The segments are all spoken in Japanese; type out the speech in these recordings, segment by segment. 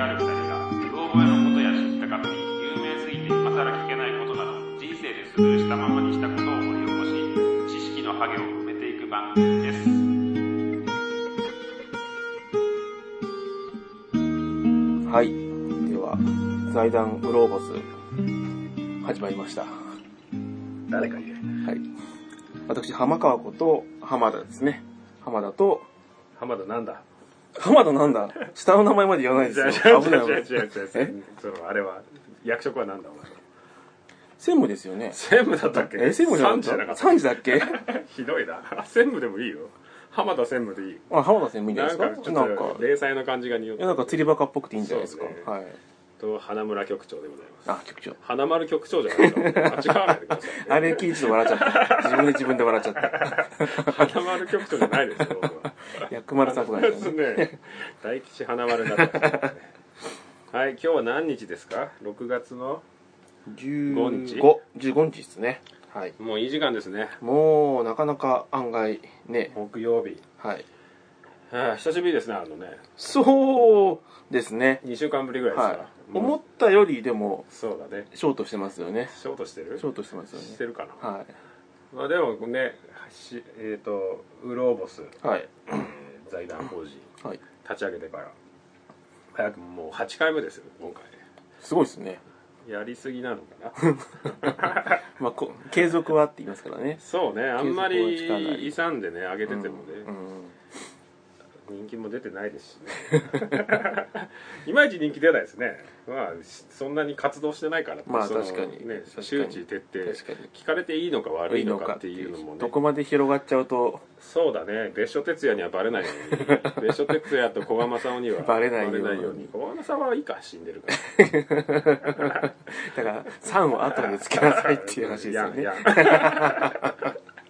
ある二人が見覚えのことや知ったかぶり有名すぎて今更聞けないことなど人生でスルーしたままにしたことを掘り起こし知識のハゲを埋めていく番組ですはい。では、財団グローボス、始まりました。は誰か言え。い。私、浜川子と浜田ですね。浜田と、浜田なんだ？浜田なんだ？下の名前まで言わないですよ。危ない違う違う違う違うえ？違う。その、あれは、役職はなんだ？お前。専務ですよね。専務だったっけ？え、専務じゃなかっったた3時だっけ？ひどいな。あ専務でもいいよ。浜田専務でいい。あ、浜田専務いいんじゃないですか？なんかかちょっ、と零細な感じが匂っていやなんか釣りバカっぽくていいんじゃないですか？ねはい。と花村局長でございます。あ、局長。花丸局長じゃないですか。間違わないでください。あれ聞いて笑っちゃった。自分で自分で笑っちゃった。花丸局長じゃないですよ、僕は。薬丸さんとかですね。ね。大吉花丸だったね。はい、今日は何日ですか ?6 月の15日15 15日ですね。はい。もういい時間ですね。もう、なかなか案外、ね。木曜日。はい。はあ、久しぶりですね、あのね。そうですね。2週間ぶりぐらいですかはい。思ったよりでも、そうだね。ショートしてますよね。ショートしてる？ショートしてますよね。してるかな？はまあでもね、しえっ、と、ウローボス、い。はい。えー財団法人、はい。立ち上げてから、早くもう8回目ですよ、今回。すごいですね。やりすぎなのかな？まあ、こ継続はって言いますからね。そうね、あんまりり勇んでね、上げててもね、うん。人気も出てないですしね。いまいち人気出ないですね。まあ、そんなに活動してないからまあ確かにね周知徹底。聞かれていいのか悪いのかっていいうのもねど。こまで広がっちゃうと、そうだね、別所哲也にはバレないように。別所哲也と古賀正夫にはバレないようにバレ古賀正夫はいいか、死んでるから。だから、3を後でつけなさいっていう話ですよね。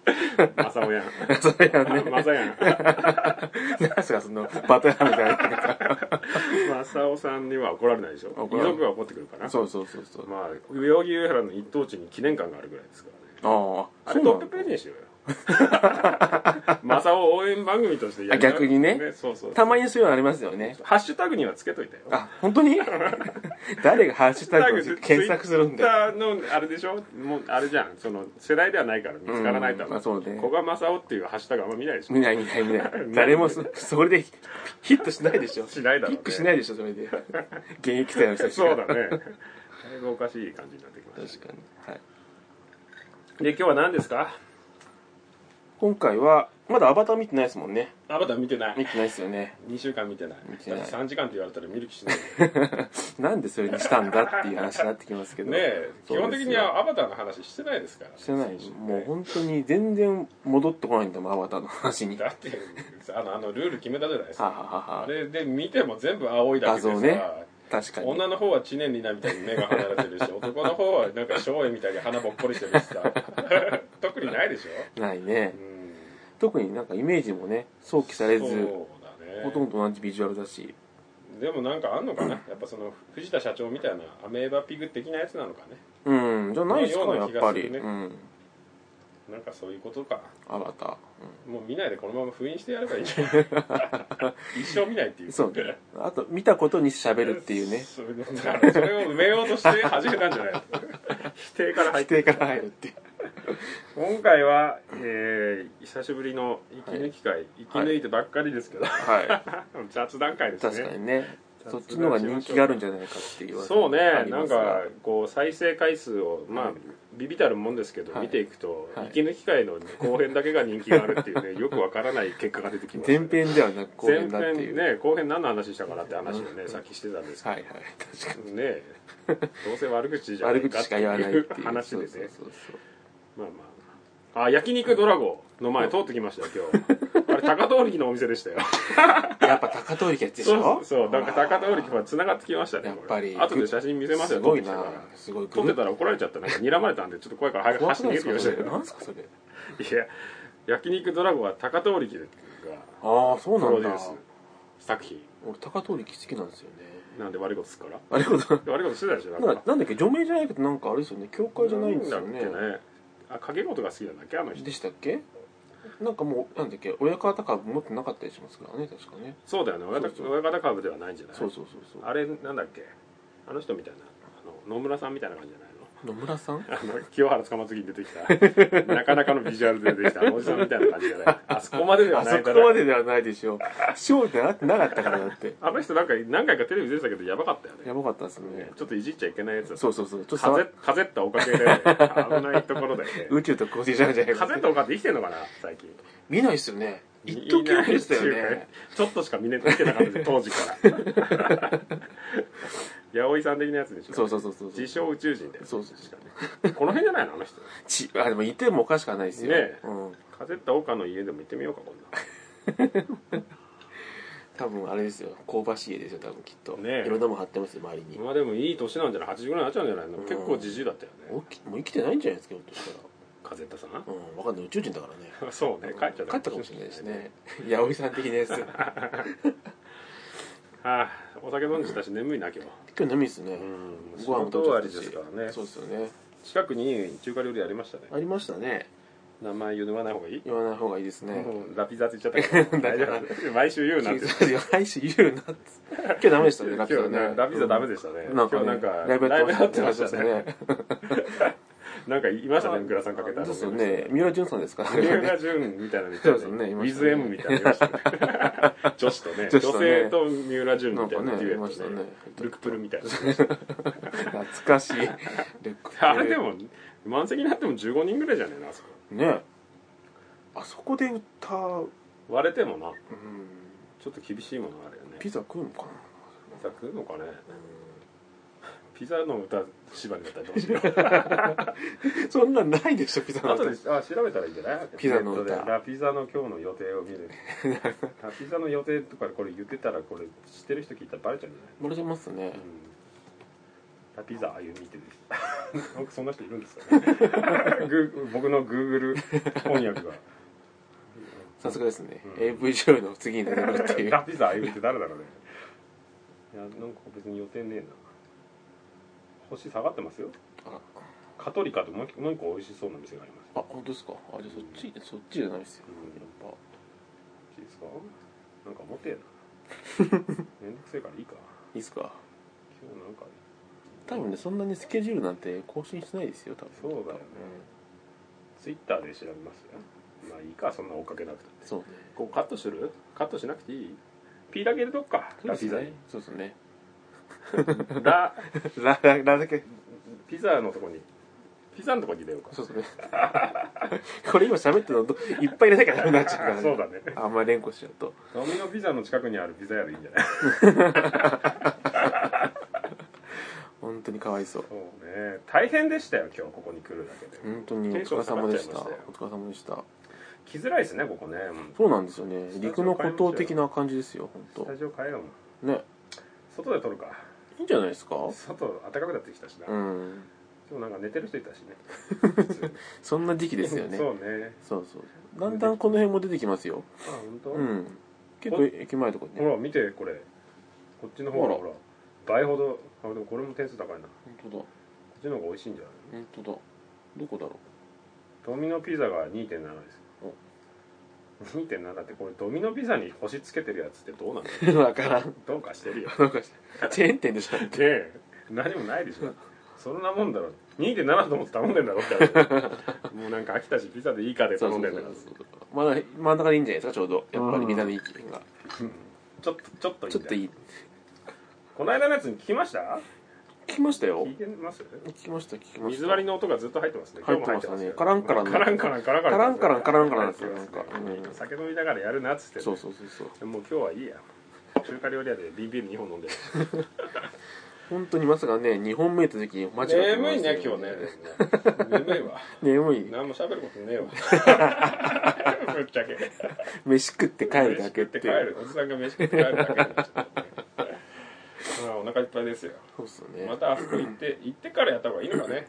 いや、いや。ん。それはね、ん。なんすか、その、バトルみたいな。さんには怒られないでしょ。怒られない遺族が怒ってくるかな。そうそうそうそう。まあ、代々木上原の一等地に記念館があるぐらいですからね。ああ、あれトップページにしようよ。正雄応援番組としてやりなあ逆にねそうそう。たまにそういうのありますよね。ハッシュタグにはつけといたよ。あ、本当に？誰がハッシュタグで検索するんだよ。のあれでしょ？もうあれじゃん。その世代ではないから見つからないとうんまあそうね古賀正雄っていうハッシュタグあんま見ないでしょ。見ない見ない見ない。誰もそそれでヒットしないでしょ。しないだろうねピックしないでしょ、それで。現役世代の人たちがそうだね。だいぶおかしい感じになってきまし確かに。はい。た。で、今日は何ですか？今回は、まだアバター見てないですもんね。あ、まだ見てない。見てないですよね。2週間見てない。見てないだって3時間って言われたら見る気しない。なんでそれにしたんだっていう話になってきますけど。ねえ、基本的にはアバターの話してないですから。してないねもう本当に全然戻ってこないんだもん、アバターの話に。はだってあのあのルール決めたじゃないですはかあれで見ても全部青いだけでさ、画像ね確かに。女の方は知念里奈みたいに目が離れてるし 男の方はなんか松陰みたいに鼻ぼっこりしてるしさ 特にないでしょ、ないねう。ん、特になんかイメージもね、想起されず、そうだねほとんど同じビジュアルだし。でもなんかあんのかな？やっぱその藤田社長みたいなアメーバピグ的なやつなのかねうん、じゃないですか、のよやっぱり。うな気がするねうん。なんかそういうことか。アバター。もう見ないでこのまま封印してやればいいんじゃない 一生見ないっていう。そう。ね。あと、見たことに喋るっていうね。それだからそれを埋めようとして始めたんじゃない否定から入否って定から入るっていう。今回は、えー久しぶりの息抜き会、息抜いてばっかりですけど、は 雑談会ですね。確かにね。そっちの方が人気があるんじゃないかっていうそうねなんかこう再生回数をまあ、はいビビたるもんですけど、はい。見ていくと、はい。息抜き会の後編だけが人気があるっていうねよくわからない結果が出てきました前編ではなく後編だっていう。前編ね後編何の話したかなって話をね、さっきしてたんですけど、はいはい。確かに。ねどうせ悪口じゃないかっていっていう話でねまあまあ。あ焼肉ドラゴの前通ってきましたよ今日。あれ高通りのお店でしたよ。やっぱ高通りやつでしそょうそう。なんか高通りは繋がってきましたねやっぱり後で写真見せますよすごいな。撮ってきたから。すごい撮ってたら怒られちゃった。なんか睨まれたんでちょっと怖いから早く怖走って逃げてきましたよ。かそれなんすか？それいや焼肉ドラゴは高通りがああそうなんだ。作品。俺高通り好きなんですよね。なんで悪いことすっから？あれこと？悪いことしてたでしょなんかなんだっけ？除名じゃないけどなんかあれですよね。教会じゃないんですよね。なんだっけね。あ掛け事が好きなんだっけ？あの人。でしたっけ？なんかもうなんだっけ親方株持ってなかったりしますからね確かね。そうだよね。親方株ではないんじゃない？そうそうそうそう。あれなんだっけ？あの人みたいなあの野村さんみたいな感じじゃないの？野村さん？あの清原捕ま次に出てきた。なかなかのビジュアルで出てきたおじさんみたいな感じじゃないあそこまでではあそないだろ。こまでではないでしょう。勝利なってなかったからだって。あの人なんか何回かテレビ出てたけどやばかったよね。やばかったですね。ちょっといじっちゃいけないやつだそうそうそう。ちょっと触風風ったおかげで危ないところで。宇宙と交信しちゃうんじゃないか風ったおかって生きてんのかな最近。見ないっすよね。一時ありでしたよね。かちょっとしか見,、ね、見てなかったです当時から 八百井さん的なやつでしょ。そうそうそうそう自称宇宙人でそうそう確かにこの辺じゃないの？あの人。ちあでもいてもおかしくはないですよ、ねえ。うん、風った岡の家でも行ってみようか今度 多分あれですよ。香ばしい家ですよ多分きっと、ねえ。いろんなもん貼ってますよ周りに、まあでもいい年なんじゃない？80ぐらいになっちゃうんじゃないの、うん。結構じじいだったよね。おきもう生きてないんじゃないですかひょっとしたら。風ったさ。んうん。分かんない。宇宙人だからね。そうね。帰っちゃった帰ったかもしれないですね。八百井さん的なやつ。今 ああお酒飲んでたし眠いな今日日眠いですね、うん。仕ご飯も事終わりですからね。そうですよね。近くに中華料理ありましたね。ありましたね。名前言わない方がいい？言わない方がいいですね。ラピザって言っちゃったけど 大丈夫。毎週言うなって。来週言うなって。今日ダメでしたねラピザ今日ねねラピザダメでしたね。なん今日なんかライブやってましたね。なんかいましたねグラサンかけたそうですよね。三浦淳さんですから三浦淳みたいなね。いウィズ M みたいなのいましたね 女子とね女性と三浦淳みたいなデュエットね。ルクプルみたいな。懐かしい。レック あれでも満席になっても15人ぐらいじゃねえなあそこ。ね。あそこで歌う、割れてもな。うん、ちょっと厳しいものあるよね。ピザ食うのかな。ピザ食うのかねピザの歌縛りだったらどうしよう。そんなんないでしょピザの歌。後であ調べたらいいんじゃない？ピザの歌。ラピザの今日の予定を見る。ラピザの予定とかこれ言ってたらこれ知ってる人聞いたらバレちゃうんじゃない？バレてますね。うん。ラピザ歩みってる 僕そんな人いるんですかね？僕のグーグル翻訳が。さすがですね、うん。AV 女優の次に出てくるっていう。ラピザ歩みって誰だろうね。いやなんか別に予定ねえな星下がってますよ。あ。カトリカともう一個美味しそうな店がありますあ本当ですか？あじゃあそっちそっちじゃないですよ、うん。やっぱ。いいですか？なんか持てえな。めんどくせえからいいか。いいっすか？今日なんか多分ねそんなにスケジュールなんて更新してないですよ多分。そうだよね。ツイッターで調べますよ。まあいいかそんな追っかけなくて。そうね。こうカットする？カットしなくていい？ピーだけ入れとくか。そうですね。そうですね ララララだけ。ピザのとこにピザのとこに入れようか。そうですねこれ今喋ってるのどいっぱい入れなきゃダメになっちゃうから、ね、そうだね。あんまり連呼しちゃうと。ドミノピザの近くにあるピザ屋でいいんじゃない？本当にかわいそう。そうね。大変でしたよ今日ここに来るだけで。本当にお疲れ様でした。お疲れ様でした。来づらいですねここね。うんそうなんですよね。陸の孤島的な感じですよ本スタジオ変えよう当ね。外で撮るかいいんじゃないですか？外暖かくなってきたしな、うん。でもなんか寝てる人いたしね。そんな時期ですよね。そうね。そうそう。だんだんこの辺も出てきますよ。あ本当、うん。結構駅前とかにね。ほら見てこれ。こっちの方がほら。ほら倍ほど。あでもこれも点数高いな。こ本当だ。っちの方が美味しいんじゃない？本当だ。どこだろドミノピザが2.7です2.7ってこれドミノピザに星つけてるやつってどうなんだう わからん。どうかしてるよ。なんかチェーン店でしょ。ねえ何もないでしょ。そんなもんだろ。2.7と思って頼んでんだろってもうなんか飽きたしピザでいいかで頼んでんだからまだ真ん中でいいんじゃないですかちょうど。やっぱりみんなの意見が。ちょっとちょっといいちょっといい。この間のやつに聞きました？聞きましたよ。聞いてます？聞きました聞きました。水割りの音がずっと入ってますね。入ってましたね。今日も入カランカランカランカランカランカラン。カランカランカランカランですよなんかうん酒飲みながらやるなっつってねそうそうそうそうもう今日はいいや中華料理屋でビール2本飲んで本当にまさかね2本目って時に間違ってましたよ眠いね今日ね眠いわ眠い何も喋ることねえわぶっちゃけ飯食って帰るだけっ飯食ってて帰るおじさんが飯食って帰るだけになっちゃったまあお腹いっぱいですよ。そうっすよね。またあそこ行って 行ってからやった方がいいのかね。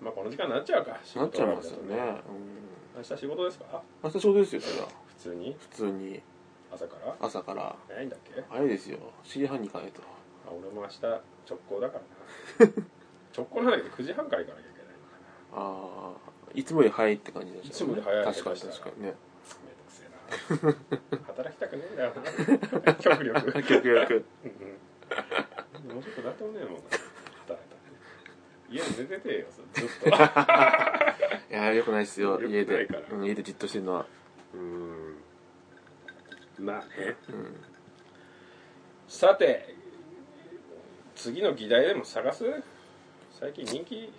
まあこの時間になっちゃうか仕なっちゃいますよね、うん、明日仕事ですか？明日ちょうどですよそれは。普通に？普通に。朝から？朝から。早いんだっけ？あれですよ。7時半に行かないと。あ俺も明日直行だからな。直行なんだけど9時半から行かなきゃいけないのかああいつもより早いって感じでしたいつもより早い確かに確かにね働きたくねえんだよな。極力。極力。うん。もうちょっとだってもねえもん働いたら。家で寝ててよずっと。いやよくないですよ。家で。家でじっとしてるのは。うん。まあね。うん。さて次の議題でも探す？最近人気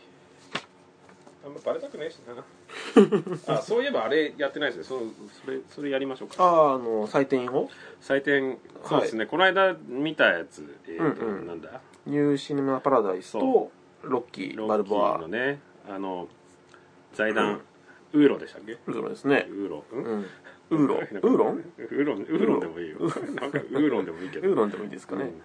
あんまバレたくねえしな。あそういえばあれやってないですね。そそれそれやりましょうか。あああの採点法採点そうですね、この間見たやつえーとうんうん。なんだ？ニューシネマパラダイスとそロッキーロッキバルボア。ーのねあの財団ウーロでしたっけ？ウーロンですね。ウーロん？うん。ウーロン？ウーロン？ウーロン。ウーロンでもいいよ。なんかウーロンでもいいけど。ウーロンでもいいですかね。うん。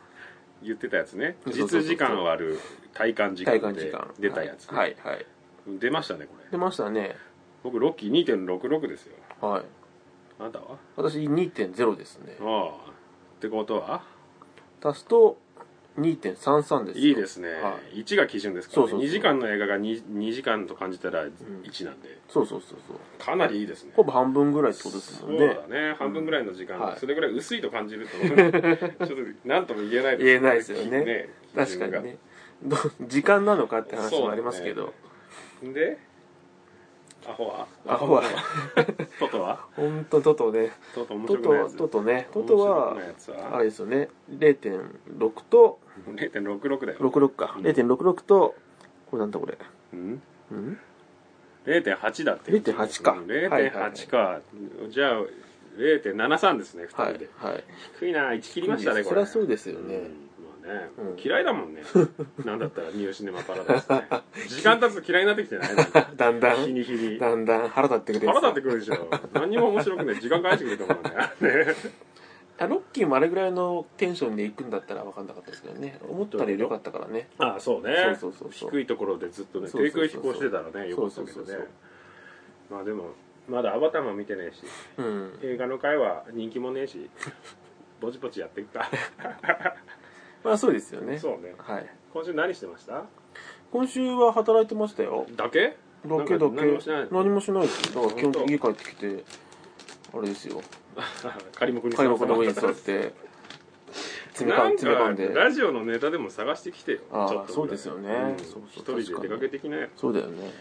言ってたやつね。実時間割る体感時体間。で出たやつ、はい。はい出ましたねこれ。出ましたね。僕ロッキー2.66ですよ。はい。あなたは？私2.0ですね。ああ。ってことは？足すと2.33ですよ。いいですね、は1が基準ですから、ね、そうそうそう。2時間の映画が 2, 2時間と感じたら1なんで、そうそうそうそう。かなりいいですね。ほぼ半分ぐらいってことですそもね。うんだね。半分ぐらいの時間、はい。それぐらい薄いと感じると ちょっと何とも言えない言えないですよね。確基準が。かにね。ど時間なのかって話もありますけど、で？アホは？アホは？トトは？本当トトね。トト面ト白くないやつ。トトトね。トトはあれですよね。0.6と0.66だよ、66か。0.66とこれなんだこれ？うん、うん？0.8だって。0.8か。うんはいはい0.8か、じゃあ0.73ですね2人はいで、はい。低いな1切りましたねこれ。そりゃそうですよね、うん。まあね。うん。嫌いだもんね。なんだったらニューシネマパラダイスね。時間経つと嫌いになってきてないなんかだん。だ日んに日に。だんだん。腹立ってくるやつ腹立ってくるでしょ。何にも面白くない。時間返してくれと思うね。ね あロッキーもあれぐらいのテンションで行くんだったら分かんなかったですけどね。思ったより良かったからね。ああそうね。そうそうそうそう。低いところでずっとねそうそうそう低空飛行してたらねよかったけどね。そうそうそうそうまあでもまだアバターも見てねえし。うん。映画の会は人気もねえし。ぼちぼちやっていくかまあそうですよね。そうね。はい。今週何してました？今週は働いてましたよ。だけ？だけだけ。何もしない何もしないですだから基本的に家帰ってきてあれですよ。仮目に開幕の上に座って詰め込んで。ラジオのネタでも探してきてよ。ああちょっとぐらい。そうですよね。ん。そう一そう人で出かけてきなよそうだよね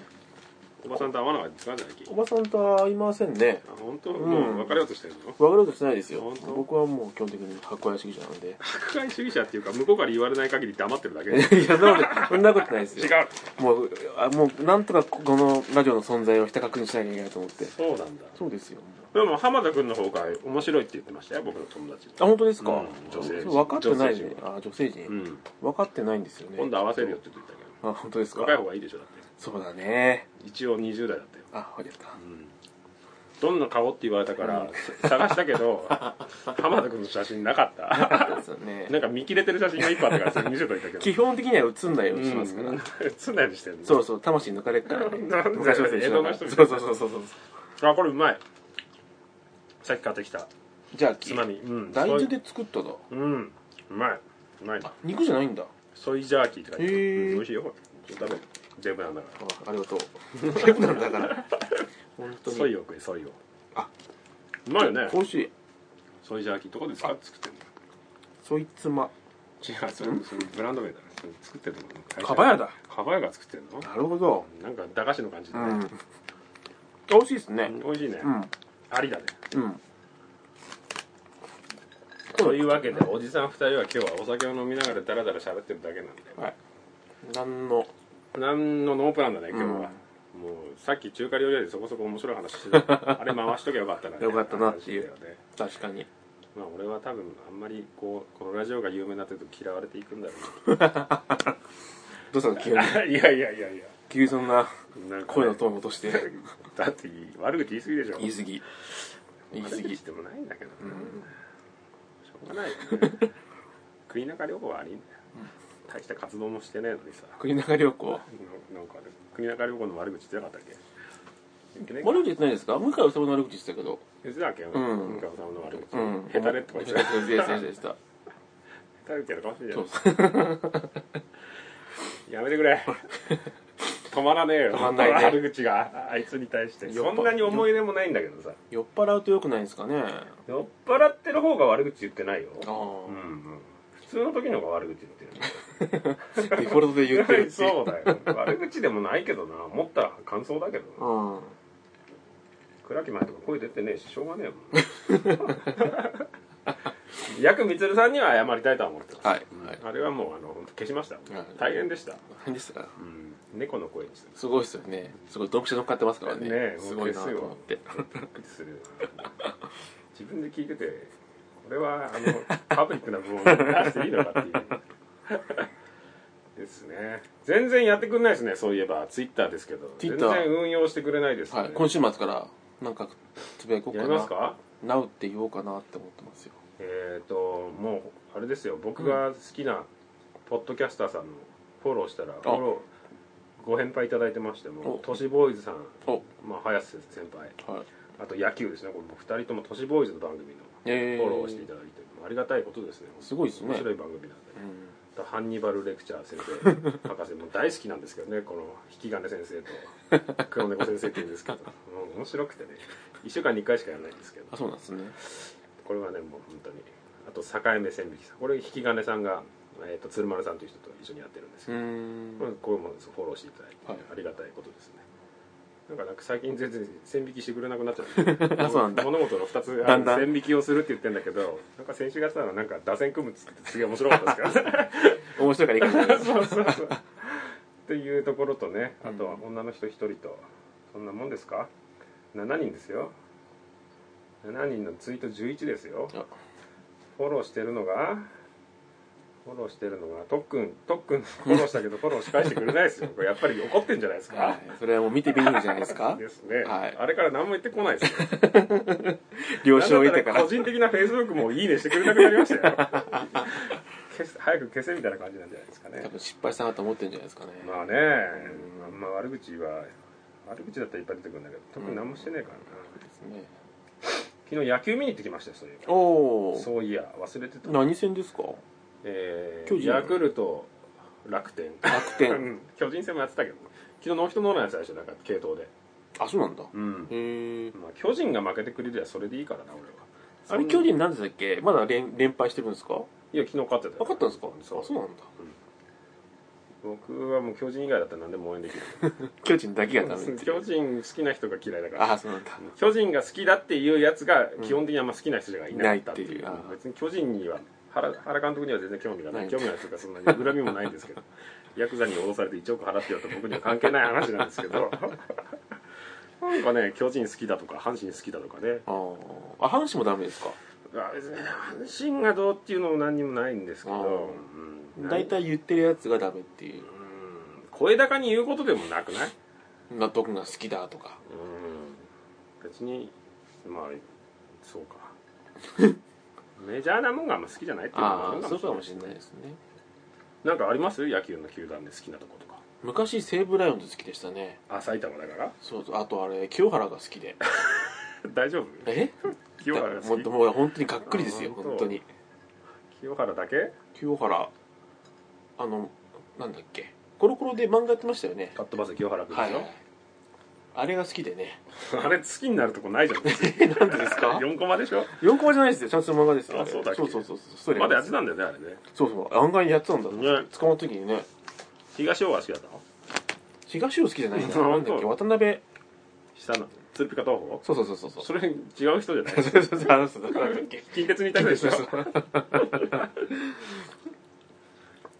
おばさんと会わなかったですか最近？おばさんとは会いませんね。あ本当、ん。もう別れようとしてるの？別れようとしてないですよ。本当？僕はもう基本的に箱屋主義者なので。迫害主義者っていうか向こうから言われない限り黙ってるだけ いやそんなことそんなことないです 違よう。もうあもうなんとかこのラジオの存在をひた確認しなきゃいけないと思って。そうなんだ。そうですよ。でも浜田君の方が面白いって言ってましたよ僕の友達あ本当ですか、うん女性陣。分かってないねあ女性陣、うん。分かってないんですよね。今度合わせるよって言ってたけあ本当ですか？ど若い方がいいでしょだってそうだね。一応20代だったよ。あ分かった。うん。どんな顔って言われたから探したけど 浜田君の写真なかった。なんか見切れてる写真が1個あったからそれ見せといたけど。基本的には映んないようにしますから、うん。常にしてるの。そうそう魂抜かれっから、ね、昔の選手江戸の人そいうなそうそうそうそう。あこれうまい。さっき買ってきた。じゃあつまみ。うん。大豆で作っただうん。うまい。うまい。あ肉じゃないんだ。ソイジャーキーって書いてある。うん美味しいよ。食べるデブなんだかあありがとう。デブなんだから。本当に。らソイを食えソイをあ。うまいよね。美味しい。ソイジャーキーどこで使って作ってんの？そいつま違うそれそれブランド名だ。それ作ってるの。かばやだ。かばやが作ってるの？なるほど。なんか駄菓子の感じでね。うん。美味しいですね。美味しいね。うん。ありだね。うん。というわけでおじさん2人は今日はお酒を飲みながらダラダラ喋ってるだけなんで。はい。何の何のノープランだね今日は、もうさっき中華料理屋でそこそこ面白い話してた。あれ回しときゃよかったなよかったなっていう。ね。確かに。まあ俺は多分あんまりこうこのラジオが有名になってると嫌われていくんだろ どうしたの急に？う ないやいやいやいや。急にそんな声のトーン落として。だって悪口言い過ぎでしょ。言い過ぎ。言い過ぎ。悪口でもないんだけどね、しょうがない。よね国中旅行はありんだよ、大した活動もしてねえのにさ。国中良子ななんかね国中旅行の悪口言ってなかったっけ？悪口言ってないですか？向井治の悪口言ってたけど。言ってたっけ？ん。向川さんの悪口、うん。ヘタレとか言ってたそうでしたでした。ヘタレってやるかもしれない。やめてくれ。止まらねえよ。止まんないね。悪口があいつに対して。そんなに思い入れもないんだけどさ。酔っ払うと良くないんですかね？酔っ払ってる方が悪口言ってないよ。ああうんうん。普通の時の方が悪口言ってる デフォルトで言ってる そうだよ。悪口でもないけどな。思った感想だけどうん。倉木前とか声出てねえししょうがねえもん。ヤクミツルさんには謝りたいとは思ってます、はい。うんはい。あれはもうあの消しました、はい。大変でした、何ですかうん、猫の声にするすごいですよね。すごいドンピシャ乗っかってますからね。ねえすごいなと思って。びっくりする自分で聞いててこれはあのパブリックな部分を出していいのかっていう ですね。全然やってくんないですねそういえば。ツイッターですけど。Twitter 全然運用してくれないですね、はい今週末からなんかつぶやこうやかな。りますか？なうって言おうかなって思ってますよ。えっ、ともうあれですよ。僕が好きなポッドキャスターさんのフォローしたらフォローご返杯いただいてましてもお。都市ボーイズさん、お。まあ、早瀬先輩。はい。あと野球ですね。これ2人とも都市ボーイズの番組のえフォローをしていただいて、ありがたいことですね。すごいですね。面白い番組なんで、うんハンニバルレクチャー先生 博士も大好きなんですけどねこの引き金先生と 黒猫先生って言うんですけど面白くてね1週間に1回しかやらないんですけど。あそうなんですね。これはねもう本当に。あと境目線引きさん。これ引き金さんが、えー、と鶴丸さんという人と一緒にやってるんですけど、ん。これこれもフォローしていただいて、はい。ありがたいことですねなんかなんか最近全然線引きしてくれなくなっちゃっ 物事の2つだんだん。線引きをするって言ってんだけどなんか先週がしたらなんか打線組むっつってすげえ面白かったですから。ね 面白いからいいかなそうそうそう。っていうところとねあとは女の人1人とそんなもんですか？7人ですよ。7人のツイート11ですよ。あ。フォローしてるのがフォローしてるのがとっくんとっくんフォローしたけどフォローし返してくれないですよ。これやっぱり怒ってんじゃないですか、は いそれはもう見てみるんじゃないですか。ですね、はい。あれから何も言ってこないですよ。了承を得てから。個人的なフェイスブックもいいねしてくれなくなりましたよ。消す早く消せみたいな感じなんじゃないですかね。多分失敗したなと思ってるんじゃないですかね。まあね、まあ、悪口は悪口だったらいっぱい出てくるんだけど特に何もしてねえからな、ですね。昨日野球見に行ってきましたよそういえば。おおそういや忘れてた、何戦ですか？えー、巨人。ヤクルト楽天。楽天。うん。巨人戦もやってたけど昨日ノーヒットノーランやってたでしょなんか系統で。あそうなんだ。うん。へえまあ巨人が負けてくれりゃそれでいいからな俺は。あれ巨人何でしたっけ？まだ連連敗してるんですか？いや昨日勝ってたかったんですか？そう。あそうなんだ。僕はもう巨人以外だったら何でも応援できる。巨人だけがダメって巨人好きな人が嫌いだから。あそうなんだ。巨人が好きだっていうやつが基本的にあんま好きな人がいないないっていう。うん別に巨人には原原監督には全然興味がない。興味がないというかそんなに恨みもないんですけど。ヤクザに脅されて1億払ってよと僕には関係ない話なんですけど。なんかね巨人好きだとか阪神好きだとかね。あー。あ阪神もダメですか？あ別に阪神がどうっていうのも何にもないんですけあど、うん。大体言ってるやつがダメっていう。うん。声高に言うことでもなくない？まあ僕が好きだとか。うん。別にまあそうか メジャーなもんがあんま好きじゃないっていうのもああるあそうかもしれないですね。なんかあります？野球の球団で好きなとことか。昔西武ライオンズ好きでしたね。あ埼玉だから？そうそう。あとあれ清原が好きで。大丈夫？え？清原が好き？もうもう本当にがっくりですよあ本当。本当に。清原だけ？清原あのなんだっけ？コロコロで漫画やってましたよね。カットバス清原君でしょ、はいあれが好きでね。あれ好きになるとこないじゃん。え なんでですか？4コマでしょ？4コマじゃないですよ。ちゃんと漫画ですよれ。あそうだっけ？そうそうそう。そうまだやってたんだよねあれね。そうそう。案外やってたんだ。ね。捕まった時にね。東尾は好きだった？の東尾好きじゃないんだ。なんだっけ？渡辺。下の鶴ピカ東宝？そうそうそうそうそう。それ違う人じゃない？そうそうそう。あの人だ近鉄にいた人でしょ？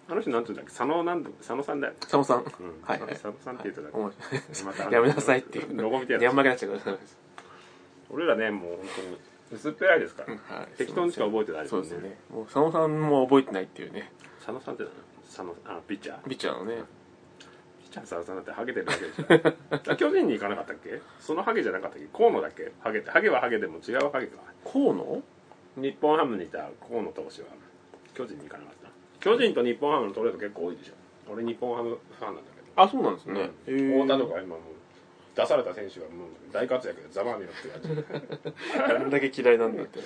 あの人なんて言うんだっけ？佐野なん佐野さんだよ。ね佐野さん。うん。はいはい。佐野さんって言ってた面 また白いやめなさいっていう。ロゴみたいなやんまげになっちゃうから。俺らねもう本当に薄っぺらいですから、はい。適当にしか覚えてないですもんそうですよね。もう佐野さんも覚えてないっていうね。佐野さんって何？佐野あピッチャー？ピッチャーのね。ピッチャーの佐野さんだってハゲてるだけでしょ。巨人に行かなかったっけ？そのハゲじゃなかったっけ？河野だっけ？ハゲってハゲはハゲでも違うハゲか。河野？日本ハムにいた河野投手は巨人に行かなかった巨人と日本ハムのトレード結構多いでしょ。俺日本ハムファンなんだけど。あそうなんですね。へー。太田とか今もう出された選手がもう大活躍でざまあみろって感じあんだけ嫌いなんだって。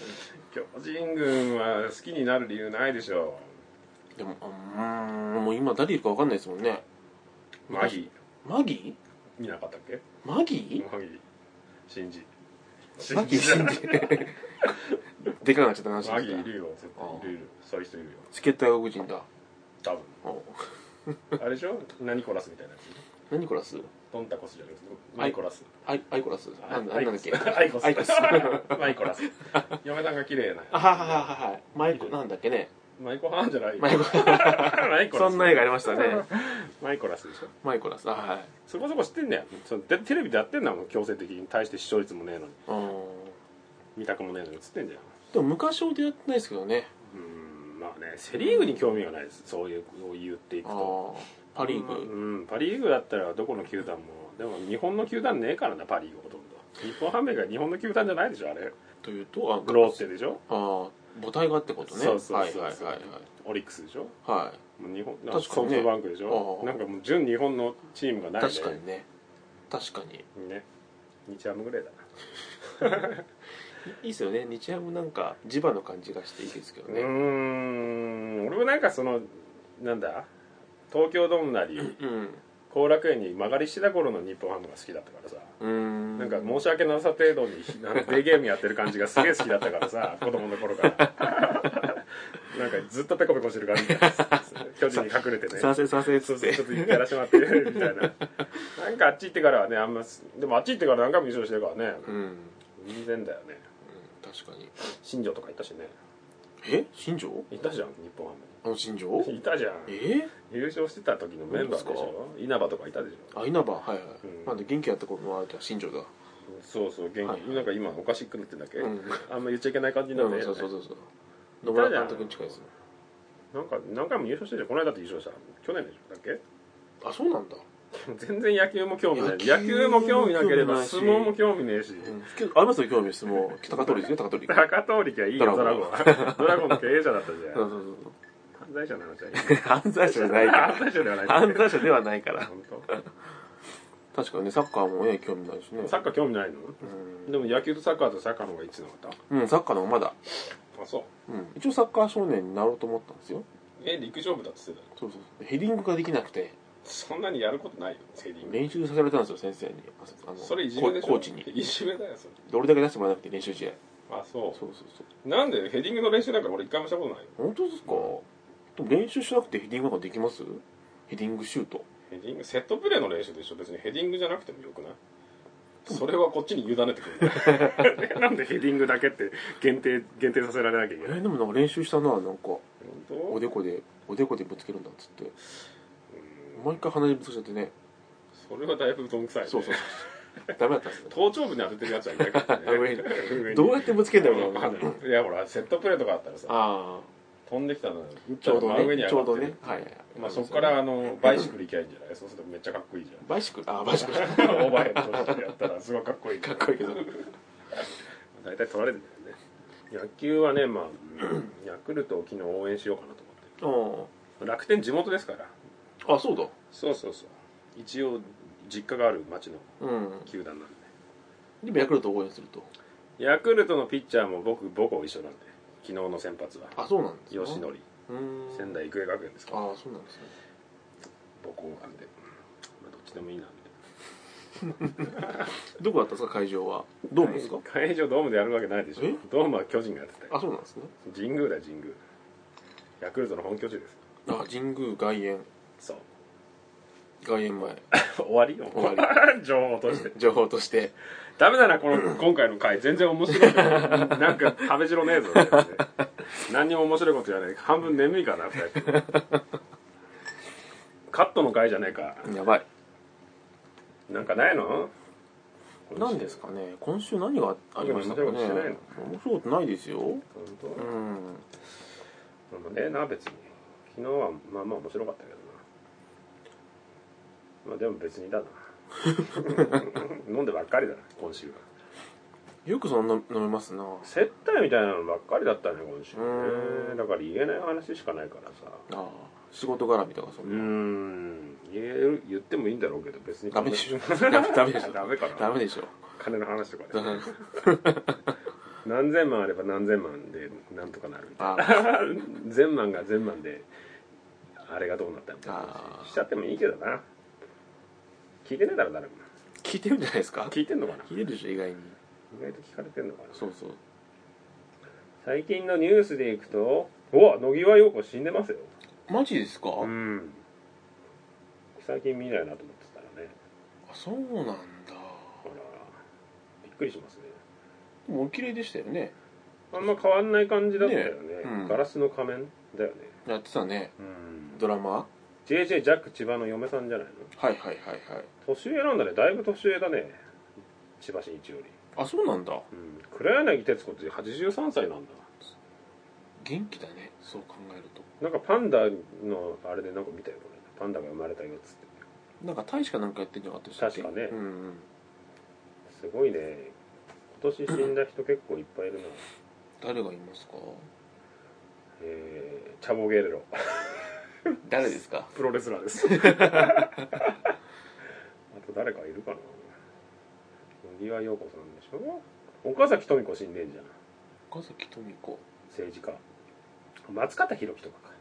巨人軍は好きになる理由ないでしょ。でもあうーんもう今誰いるか分かんないですもんね。マギマギ見なかったっけ？ーマギマギ信じーマギー信じで。かくなっちゃった話マギいるよ絶対いるいる。そういう人いるよ。助っ人外国人だ。多分。おあ。れでしょ？何コラスみたいなやつ？何コラス？ドンタコスじゃなくてマイコラス。アイアイコラス？なんだなんだっけ？アイコス。アイコス。マイコラス。嫁さんが綺麗なあははははは。いマイコなんだっけね？マイコハンじゃないよ。マイコそんな映画ありましたね。マイコラスでしょ。マイコラスあはい。そこそこ知ってんねやそのでテレビでやってんだもん強制的に。対して視聴率もねえのに。うん。見たくもねえのに映ってんじゃんでも昔ほどやってないですけどね。うーんまあねセ・リーグに興味がないです。そういうを言っていくあとー。パ・リーグ。うんパ・リーグだったらどこの球団も。でも日本の球団ねえからなパ・リーグほとんど。日本ハムが日本の球団じゃないでしょあれ。というとあローテでしょ。ああ母体がってことね。そうそうそうそう。はいはいはいオリックスでしょ？はい。はもう日本確かにね。ソフトバンクでしょ？なんかもう純日本のチームがないい確かにね。確かに。ね。日ハムぐらいだな。いいっすよね。日ハムなんか地場の感じがしていいですけどね。ん。俺もなんかそのなんだ？東京ドームなりうん後楽園に曲がりしてた頃の日本ハムが好きだったからさ。なんか申し訳なさ程度にあのデーゲームやってる感じがすげえ好きだったからさ 子供の頃から。なんかずっとペコペコしてる感じが巨人に隠れてね。賛成賛成っつって。ちょっとやらしてもらってるみたいな。なんかあっち行ってからはねあんますでもあっち行ってから何回も優勝してるからね。うん、うん、全然だよね。確かに。新庄とかいたしね。え？新庄？いたじゃん日本ハあの新庄？ムいたじゃん。え？優勝してた時のメンバーでしょ。稲葉とかいたでしょ。あ稲葉？はいはい、うん。まだ元気やった頃のあれだ新庄だ。そうそう元気、はいなんか今おかしくなってんだっけ、うん。あんま言っちゃいけない感じになって、うんそうそうそう。そう野村監督に近いですね。なんか何回も優勝してるじゃんこの間って優勝した去年でしょ。だっけ？あそうなんだ、全然野球も興味ない。野球も興味なければ相撲も興味ねえし、うん、ありますよ興味相撲。高取ですよ高取。そ う高通りきゃいいよドドラゴン。ドラゴンの経営者だったじゃん。そうそう犯罪者の話はいいそう 犯罪者じゃないから。犯罪者ではない。犯罪者ではないから。本確かにねサッカーもね興味ないしね。当サッカー興味ないの？うん。でも野球とサッカーとサッカーの方がいつなか。ったうん、サッカーの方がまだ、あそう。うん、一応サッカー少年になろうと思ったんですよ。え陸上部だって言ってたよそうそうヘディングができなくて。そんなにやることないよヘディング。練習させられたんですよ先生に。あのそれいじめでしょ？ココーチに。いじめだよそれ。どれだけ出してもらわなくて練習試合。あそう。そうそうそう。なんでヘディングの練習なんか俺一回もしたことないよ本当ですか、でも練習しなくてヘディングなんかできます？ヘディングシュート。ヘディングセットプレーの練習でしょ？別にヘディングじゃなくてもよくない？それはこっちに委ねてくる。なんでヘディングだけって限定限定させられなきゃいけない？えーでもなんか練習したななんか。おでこでおでこでぶつけるんだっつって。毎回鼻にぶつけちゃってね。それはだいぶどんくさい、ね、そうそうそう。ダメだったんですよ 頭頂部に当ててるやつはいないからね。どうやってぶつけんだろうない。やほらセットプレーとかあったらさ。あ飛んできたのちょうどたの真上にねちょう上がってる。どね。はい。はいまあ、そこからあのバイシクル行きゃいいんじゃない？そうするとめっちゃかっこいいじ バイシクル。あバイシクル。ゃんオーバーヘッドしてやったらすごいかっこいい。かっこいいけど。大体取られてるんだよね。野球はねまあヤクルトを昨日応援しようかなと思って。あ楽天地元ですから。ああそうだ。そうそうそう。一応実家がある町のうん。球団なんで。でもヤクルトを応援すると。ヤクルトのピッチャーも僕母校一緒なんで昨日の先発は。あそうなんですね。吉典仙台育英学園ですか。らああそうなんですね。母校なんで、まあ、どっちでもいいなみ どこだったんですか会場は？ドームですか？会場ドームでやるわけないでしょ。え？ドームは巨人がやってた。よあそうなんですね。神宮だよ神宮。ヤクルトの本拠地です。あ神宮外苑。そう。外苑前。終わり終わ 情報として。情報としてダメだなこの今回の回。全然面白いなんか食べしろねえぞ。何にも面白いこと言わない。半分眠いかな二人。カットの回じゃねえか。やばい。なんかないの？何ですかね。今週何がありましたかね。面白いことないですよ。本当？うん。なんもねえな別に。昨日はまあまあ面白かったけどな。まあでも別にだな 飲んでばっかりだな今週は。よくそんな飲めますな。接待みたいなのばっかりだったね今週。うねだから言えない話しかないからさ。ああ仕事絡みとかそうーん。言える言ってもいいんだろうけど別に。ダメでしょ。ダメでしょ。ダメかな。ダメでしょ。金の話とかうねん何千万あれば何千万でなんとかなるみたいあな 千万が千万であれがどうなったみたいな話しちゃってもいいけどな聞いてねえだろ誰も。聞いてるんじゃないですか？聞いてんのかな？聞いてるでしょ意外に。意外と聞かれてんのかな？そうそう。最近のニュースでいくとお野際陽子死んでますよ。マジですか、うん。最近見ないなと思ってたらね。あそうなんだ。ほらびっくりしますね。でもお綺麗でしたよね。あんま変わんない感じだったよね。ねうん。ガラスの仮面だよね。やってたね。うん。ドラマ？JJ ジャック千葉の嫁さんじゃないの？はいはいはいはい。年上なんだね。だいぶ年上だね。千葉真一より、あそうなんだ。うん、黒柳徹子って83歳なんだ。元気だね。そう考えると。なんかパンダのあれでなんか見たよこれ。パンダが生まれたよっつって。なんか大使かなんかやってんじゃなかったでしたっけ？確かね。うんうん。すごいね。今年死んだ人結構いっぱいいるな。誰がいますか？えー、チャボゲレロ 誰ですか？プロレスラーです。あと誰かいるかな？野際陽子さんでしょ？岡崎富子死んでんじゃん。岡崎富子。政治家。松方弘樹とかか。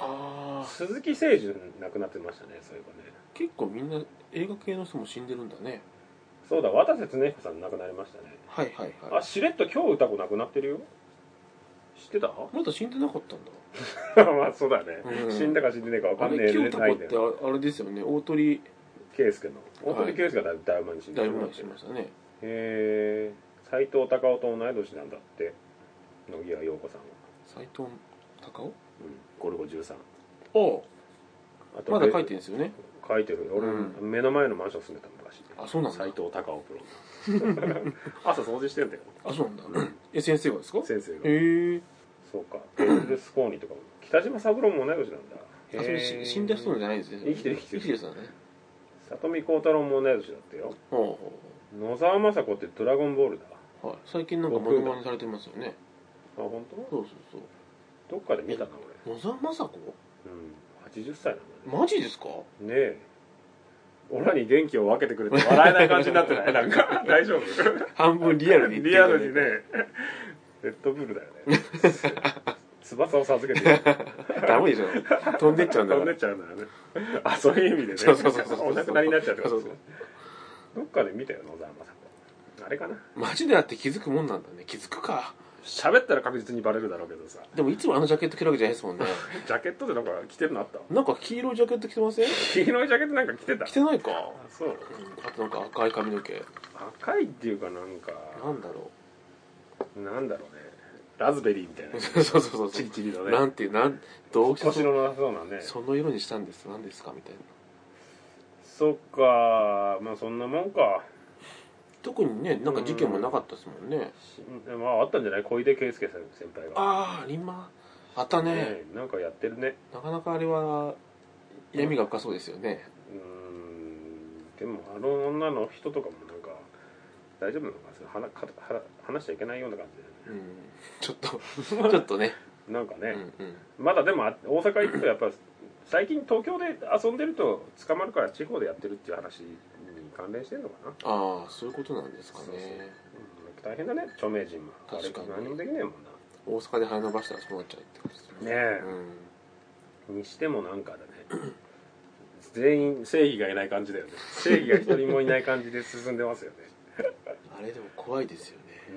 ああ鈴木誠二亡くなってましたねそういえばね。結構みんな映画系の人も死んでるんだね。そうだ渡瀬恒彦さん亡くなりましたね。はいはいはい。あしれっと今日歌子亡くなってるよ知ってた？まだ死んでなかったんだ。まあそうだね、うん。死んだか死んでねえか分かんねえあれ清田子ってああれですよね。大鳥圭介の。大はい鳥圭介がだいぶだいぶ前に死んだいぶ前にしましたね。へえ。斎藤隆夫と同い年なんだって。野際陽子さんは、斎藤隆うん、ゴルゴ13夫あとまだ書いてるんですよね。書いてる俺、う目の前のマンション住んでた昔。あそうなんだ。斎藤隆夫プロ 朝掃除してんだよ。あそうなんだ。え先生がですか？先生が。へえ。そうか。ベルルスコーニとかも。北島三郎も同い年なんだ。あそれし死んだ人じゃないんですね。生きてる生きてる。生きてる人だね。里見幸太郎も同い年だったよ。ほうほ野沢雅子ってドラゴンボールだ。うはい。最近なんかモノマネされてますよね。あ本当？そうそうそう。どっかで見たな野沢雅子？俺うん。80歳なんだね。マジですか？ねえ俺らに元気を分けてくれて笑えない感じになってない なんか大丈夫？半分リアルに言ってリアルにね。レッドブルだよね。翼を授けてる。ダメでしょ。飛んでっちゃうんだ飛んでっちゃうんだよね。あそういう意味でね。そうそうそうそうお亡くなりになっちゃうってことそうどっかで見たよ野沢雅子。あれかな？マジであって気づくもんなんだね。気づくか喋ったら確実にバレるだろうけどさ。でもいつもあのジャケット着るわけじゃないですもんね。ジャケットでなんか着てるのあった？なんか黄色いジャケット着てません？黄色いジャケットなんか着てた？着てないか？あそう。あとなんか赤い髪の毛。赤いっていうかなんかなんだろなんだろうね。ラズベリーみたいな。うそうそうそう。チリチリのね。なんていうなんどうしてそ腰のなさそうなね。その色にしたんです。何ですか？みたいな。そっかまあそんなもんか特にねなんか事件もなかったですもんね。しまああったんじゃない？小出圭介先輩が。ああ今あったね。ねなんかやってるね。なかなかあれは闇が深そうですよね。うーん。でもあの女の人とかもなんか大丈夫なのかそれ話話しちゃいけないような感じうん。ちょっと ちょっとね。でなんかね、うんうん。まだでもあ大阪行くとやっぱ最近東京で遊んでると捕まるから地方でやってるっていう話に関連してんのかな、ああそういうことなんですかね。そうそう。うん大変だね。著名人も。確かに。何もできねえもんな。大阪で羽伸ばしたらそうなっちゃうってことですよねえ。うん。にしてもなんかだね。全員正義がいない感じだよね。正義が一人もいない感じで進んでますよね。あれでも怖いですよね。う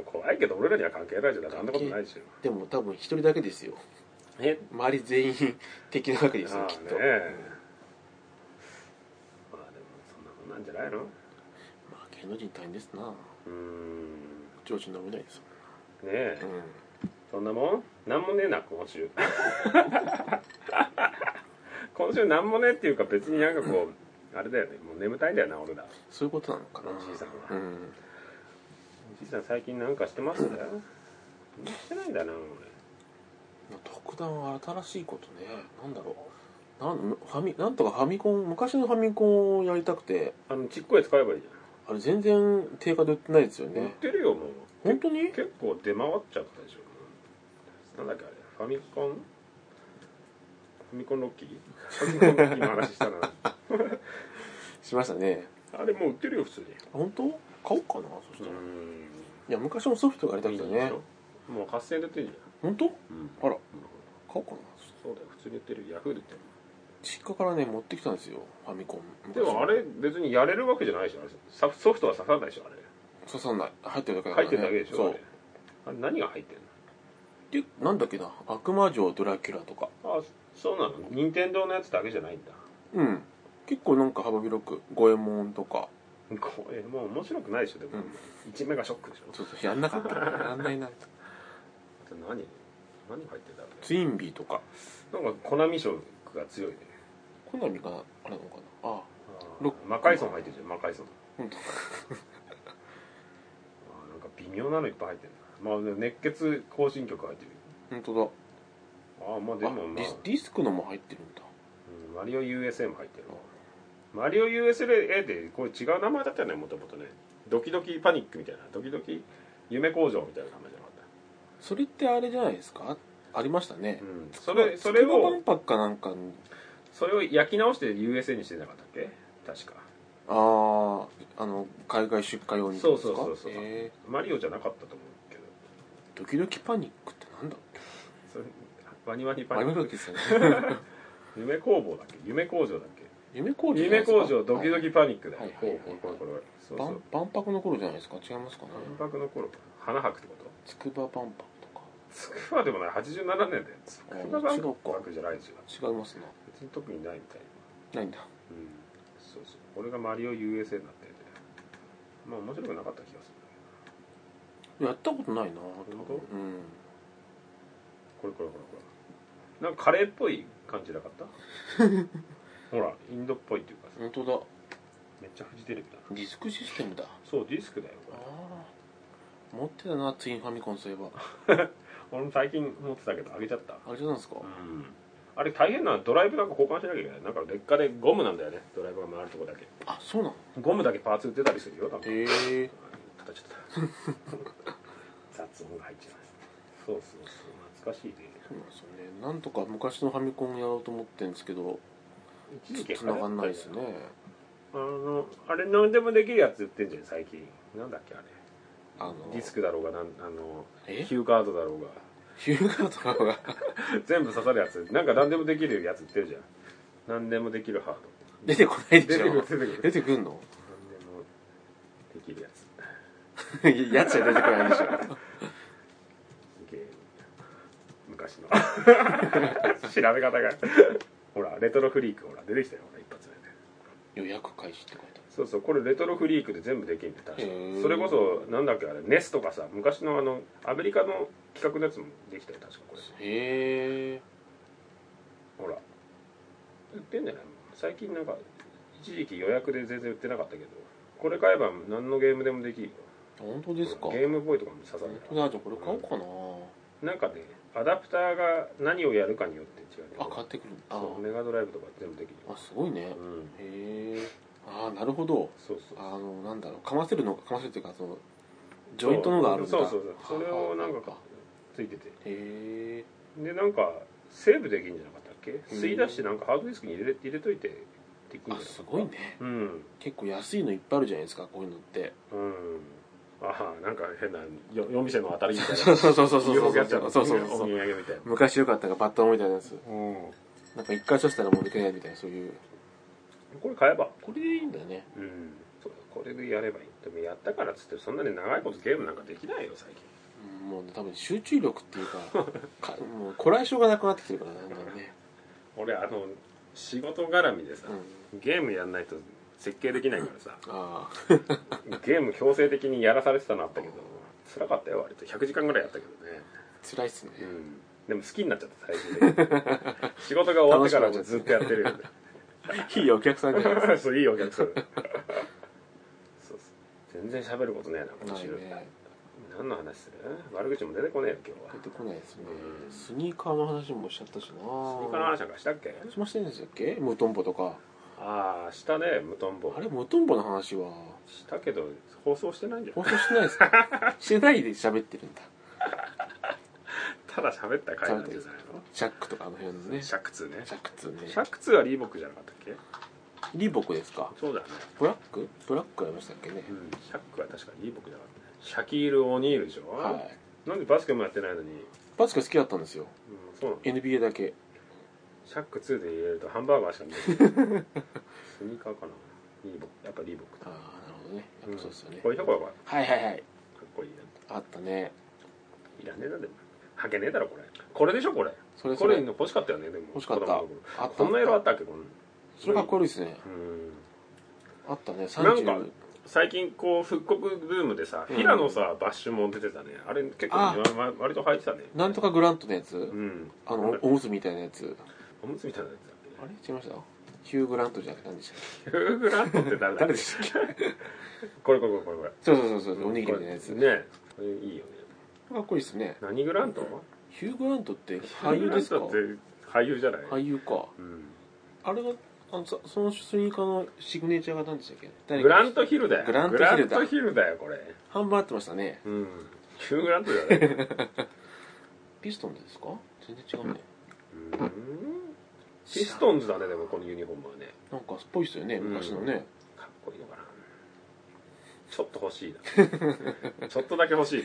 ん怖いけど俺らには関係ないじゃん。あんなことないでしょ。でも多分一人だけですよ。え？周り全員敵なわけですよきっと、ねえまあでもそんんじゃないの？まあ芸能人大変ですな。うん。上司飲めないですねえ。もんうん。そんなもん？なんもねえな今週。今週なんもねえっていうか別になんかこうあれだよね。もう眠たいんだよな俺ら。そういうことなのかな。おじいさんは。うん。おじいさん最近なんかしてます？してないんだな俺。特段は新しいことね。なんだろうなんファミなんとかファミコン昔のファミコンをやりたくてあのちっこいやつ買えばいいじあれ全然定価で売ってないですよゃん、売ねってるよもう。本当に？結構出回っちゃったでしょ。なんだっけあれファミコン？ファミコンロッキー？ファミコンロッキーの話したな。しましたね。あれもう売ってるよ普通に。本当？買おうかなそしたら、いん。や昔のソフトがやりたくてねもう8000円で売ってるじ本当？ゃん、あら。買おうかなそうだよ普通に売ってるヤフーで売ってる実家からね持ってきたんですよ。ファミコン。でもあれ別にやれるわけじゃないでしょあれソフトは刺さらないでしょあれ。刺さんない。入ってるだけだから、ね、入ってるだけでしょそう。あれ。何が入ってんでなんだっけな？悪魔城ドラキュラとか。のあそうなの？任天堂のやつだけじゃないんだ。うん。結構なんか幅広く五右衛門とか。これもう面白くないでしょでも、うん。一目がショックでしょ。そうそうやんなかった。やんないな。あと何？何入ってんだろツインビーとか。なんかコナミ色が強いねコナミかなあれなのかな？あ。ロ魔改装入ってるじゃん魔改装ほん。と あなんか微妙なのいっぱい入ってるな。まあ熱血行進曲入ってる本当だ。ああまあでもまあ。ディスディスクのも入ってるんだ。うんマリオ USA も入ってるマリオ USA でこれ違う名前だったよねもともとね。ドキドキパニックみたいな。ドキドキ？夢工場みたいな名前じゃなかっそれってあれじゃないですか？ありましたね。た、うん、それそれ筑波を万博かなんかにそれを焼き直して USA にしてなかったっけ？確か。あああの海外出荷用にそうそうそうそうえマリオじゃなかったと思うけど。ー、ドキドキパニックってなんだ？っけそれワニワニパあニックですよね。夢工房だっけ？夢工場だっけ？夢工場夢工場ドキドキパニックだよ、はいこうこうこれ。そう万そう。万博の頃じゃないですか？違いますかね？万博の頃花博ってこと筑波万博とか。つくばでもない。87年でつくば万博じゃないですよ違いますな別に特にないみたい。ないんだ。うん。そうそう。これがマリオ USA になっててまあ面白くなかった気がする。やったことないな。本当？うん。これこれこれこれ。なんかカレーっぽい感じなかった？ほらインドっぽいっていうかさ。本当だ。めっちゃフジテレビだ。なディスクシステムだ。そうディスクだよこあれ。あ持ってたなツインファミコンそういえば。俺も最近持ってたけどあげちゃった。あれじゃないですか？うんあれ大変なドライブなんか交換しなきゃいけない。なんか劣化でゴムなんだよね。ドライブが回るとこだけ。あそうなの？ゴムだけパーツ売ってたりするよなんか。へえ叩っちゃった雑音が入っちゃうそうそうそう。懐かしいね。そうなんですよね。なんとか昔のファミコンやろうと思ってるんですけど一時期繋がんないですね。あのあれ何でもできるやつ売ってんじゃん最近。なんだっけあれ。あのディスクだろうがなんあのえ？ヒューカードだろうがヒューガーとかが全部刺さるやつ。なんか何でもできるやつ売ってるじゃん。何でもできるハード。出てこないでし出てくるょ出てくる。出てくんの？何でもできるやつ。やつじゃ出てこないでしょ。ゲーム。昔の。調べ方が。ほらレトロフリークほら出てきたよ。ほら一発目で。予約開始って書いてあるそうそうこれレトロフリークで全部できるんで確か。それこそなんだっけあれネスとかさ昔のあのアメリカの企画のやつもできたよ確かこれ。へえほら。売ってんじゃない？最近なんか一時期予約で全然売ってなかったけど。これ買えば何のゲームでもできるよ。本当ですか？ゲームボーイとかも刺さる本当だじゃあこれ買おうかな、なんかねアダプターが何をやるかによって違うねあ買ってくる。あそうメガドライブとか全部できる。よあすごいね。うん。へえなるほど。そうそうあのなんだろうかませるのかかませるっていうかそのジョイントのがあるんだ。そう。そうそうそれをなんかはついてて。へえ。でなんかセーブできるんじゃなかったっけ？ん。吸い出してなんかハードディスクに入れ入れといてっていくんあすごいね。うん。結構安いのいっぱいあるじゃないですかこういうのって。うん。ああなんか変なよ夜店の当たりみたいな。そうそうそうそうそうそうそうそう。お土産みたいな。昔よかったがバッタモンみたいなやつ。うん。なんか一回刺したらもう抜けないみたいなそういうこれ買えば。これでいいんだよね。うん。そうこれでやればいいでもやったからっつってそんなに長いことゲームなんかできないよ最近。うんもうね多分集中力っていうか かもうこらえ性がなくなってきてるからねだんだんね。俺あの仕事絡みでさ、うん。ゲームやんないと設計できないからさあ ゲーム強制的にやらされてたのあったけど辛かったよ割と。100時間ぐらいやったけどね。あ辛いっすね。うん。でも好きになっちゃった最終的に仕事が終わってからもずっとやってるよね いいお客さんじゃないで そういいお客さん。そう全然喋ることねえなすか今週ないね。何の話する？悪口も出てこねえよ今日は。出てこないですね。うん。スニーカーの話もしちゃったしな。ススニーカーの話なんかしたっけ？しましてんでしたっけ？ムトンボとか。ああしたね無トンボあれムトンボの話は。したけど放送してないんじゃ放ない？送してないですか？してないで喋ってるんだただ喋った回なんじゃないシャックとかあの辺のね。のシャック2ね。シャック2ね。シャック2はリーボックじゃなかったっけ？リーボックですか？そうだよねブラック？ブラックありましたっけね？うん。シャックは確かリーボックじゃなかったね。シャキール・オニールでしょ、はい。なんでバスケもやってないのに、うん、バスケ好きだったんですよ。そうなの？NBA だけ。シャック2で入れるとハンバーガーしか見えない。スニーカーかな？リーボック。やっぱリーボック。だああなるほどね。やっぱそうですよね、これこれこれはいはいはい。かっこいいなあったね。いらねえなでもはけねえだろこれ。これでしょこれ。それそれ。これ欲しかったよねでも。欲しかった。子供の頃。あった。こんな色あったっけこんそれかっこいいですね。うん。あったね。なん30か最近こう復刻ブームでさ、うん。平野さバッシュも出てたね。あれ結構あ。わ割と履いてたね。なんとかグラントのやつ、うん。あのおむつみたいなやつ。おむつみたいなやつだあれ違いました？ヒュー・グラントじゃなくて何でしたっヒュー・グラントって誰だけ？誰でしたっけ？これこれこれこれ。これそうそうそうそうおにぎりのやつ。ねこれいいよねかっこいいですね。何グラント？ヒュー・グラントって俳優ですか？ヒューグラントって俳優じゃない、俳優か。うん。あれがあのそそのスニーカーのシグネチャーが何でしたっけ？グラントヒルだよ。グラントヒルだ。ヒルだよこれ。半分合ってましたね。うん。ヒュー・グラントじゃない？ピストンですか？全然違うねうん。ピストンズだねでもこのユニフォームはね。なんかっぽいですよねうん。昔のね、かっこいいのかな。ちょっと欲しいな。ちょっとだけ欲しい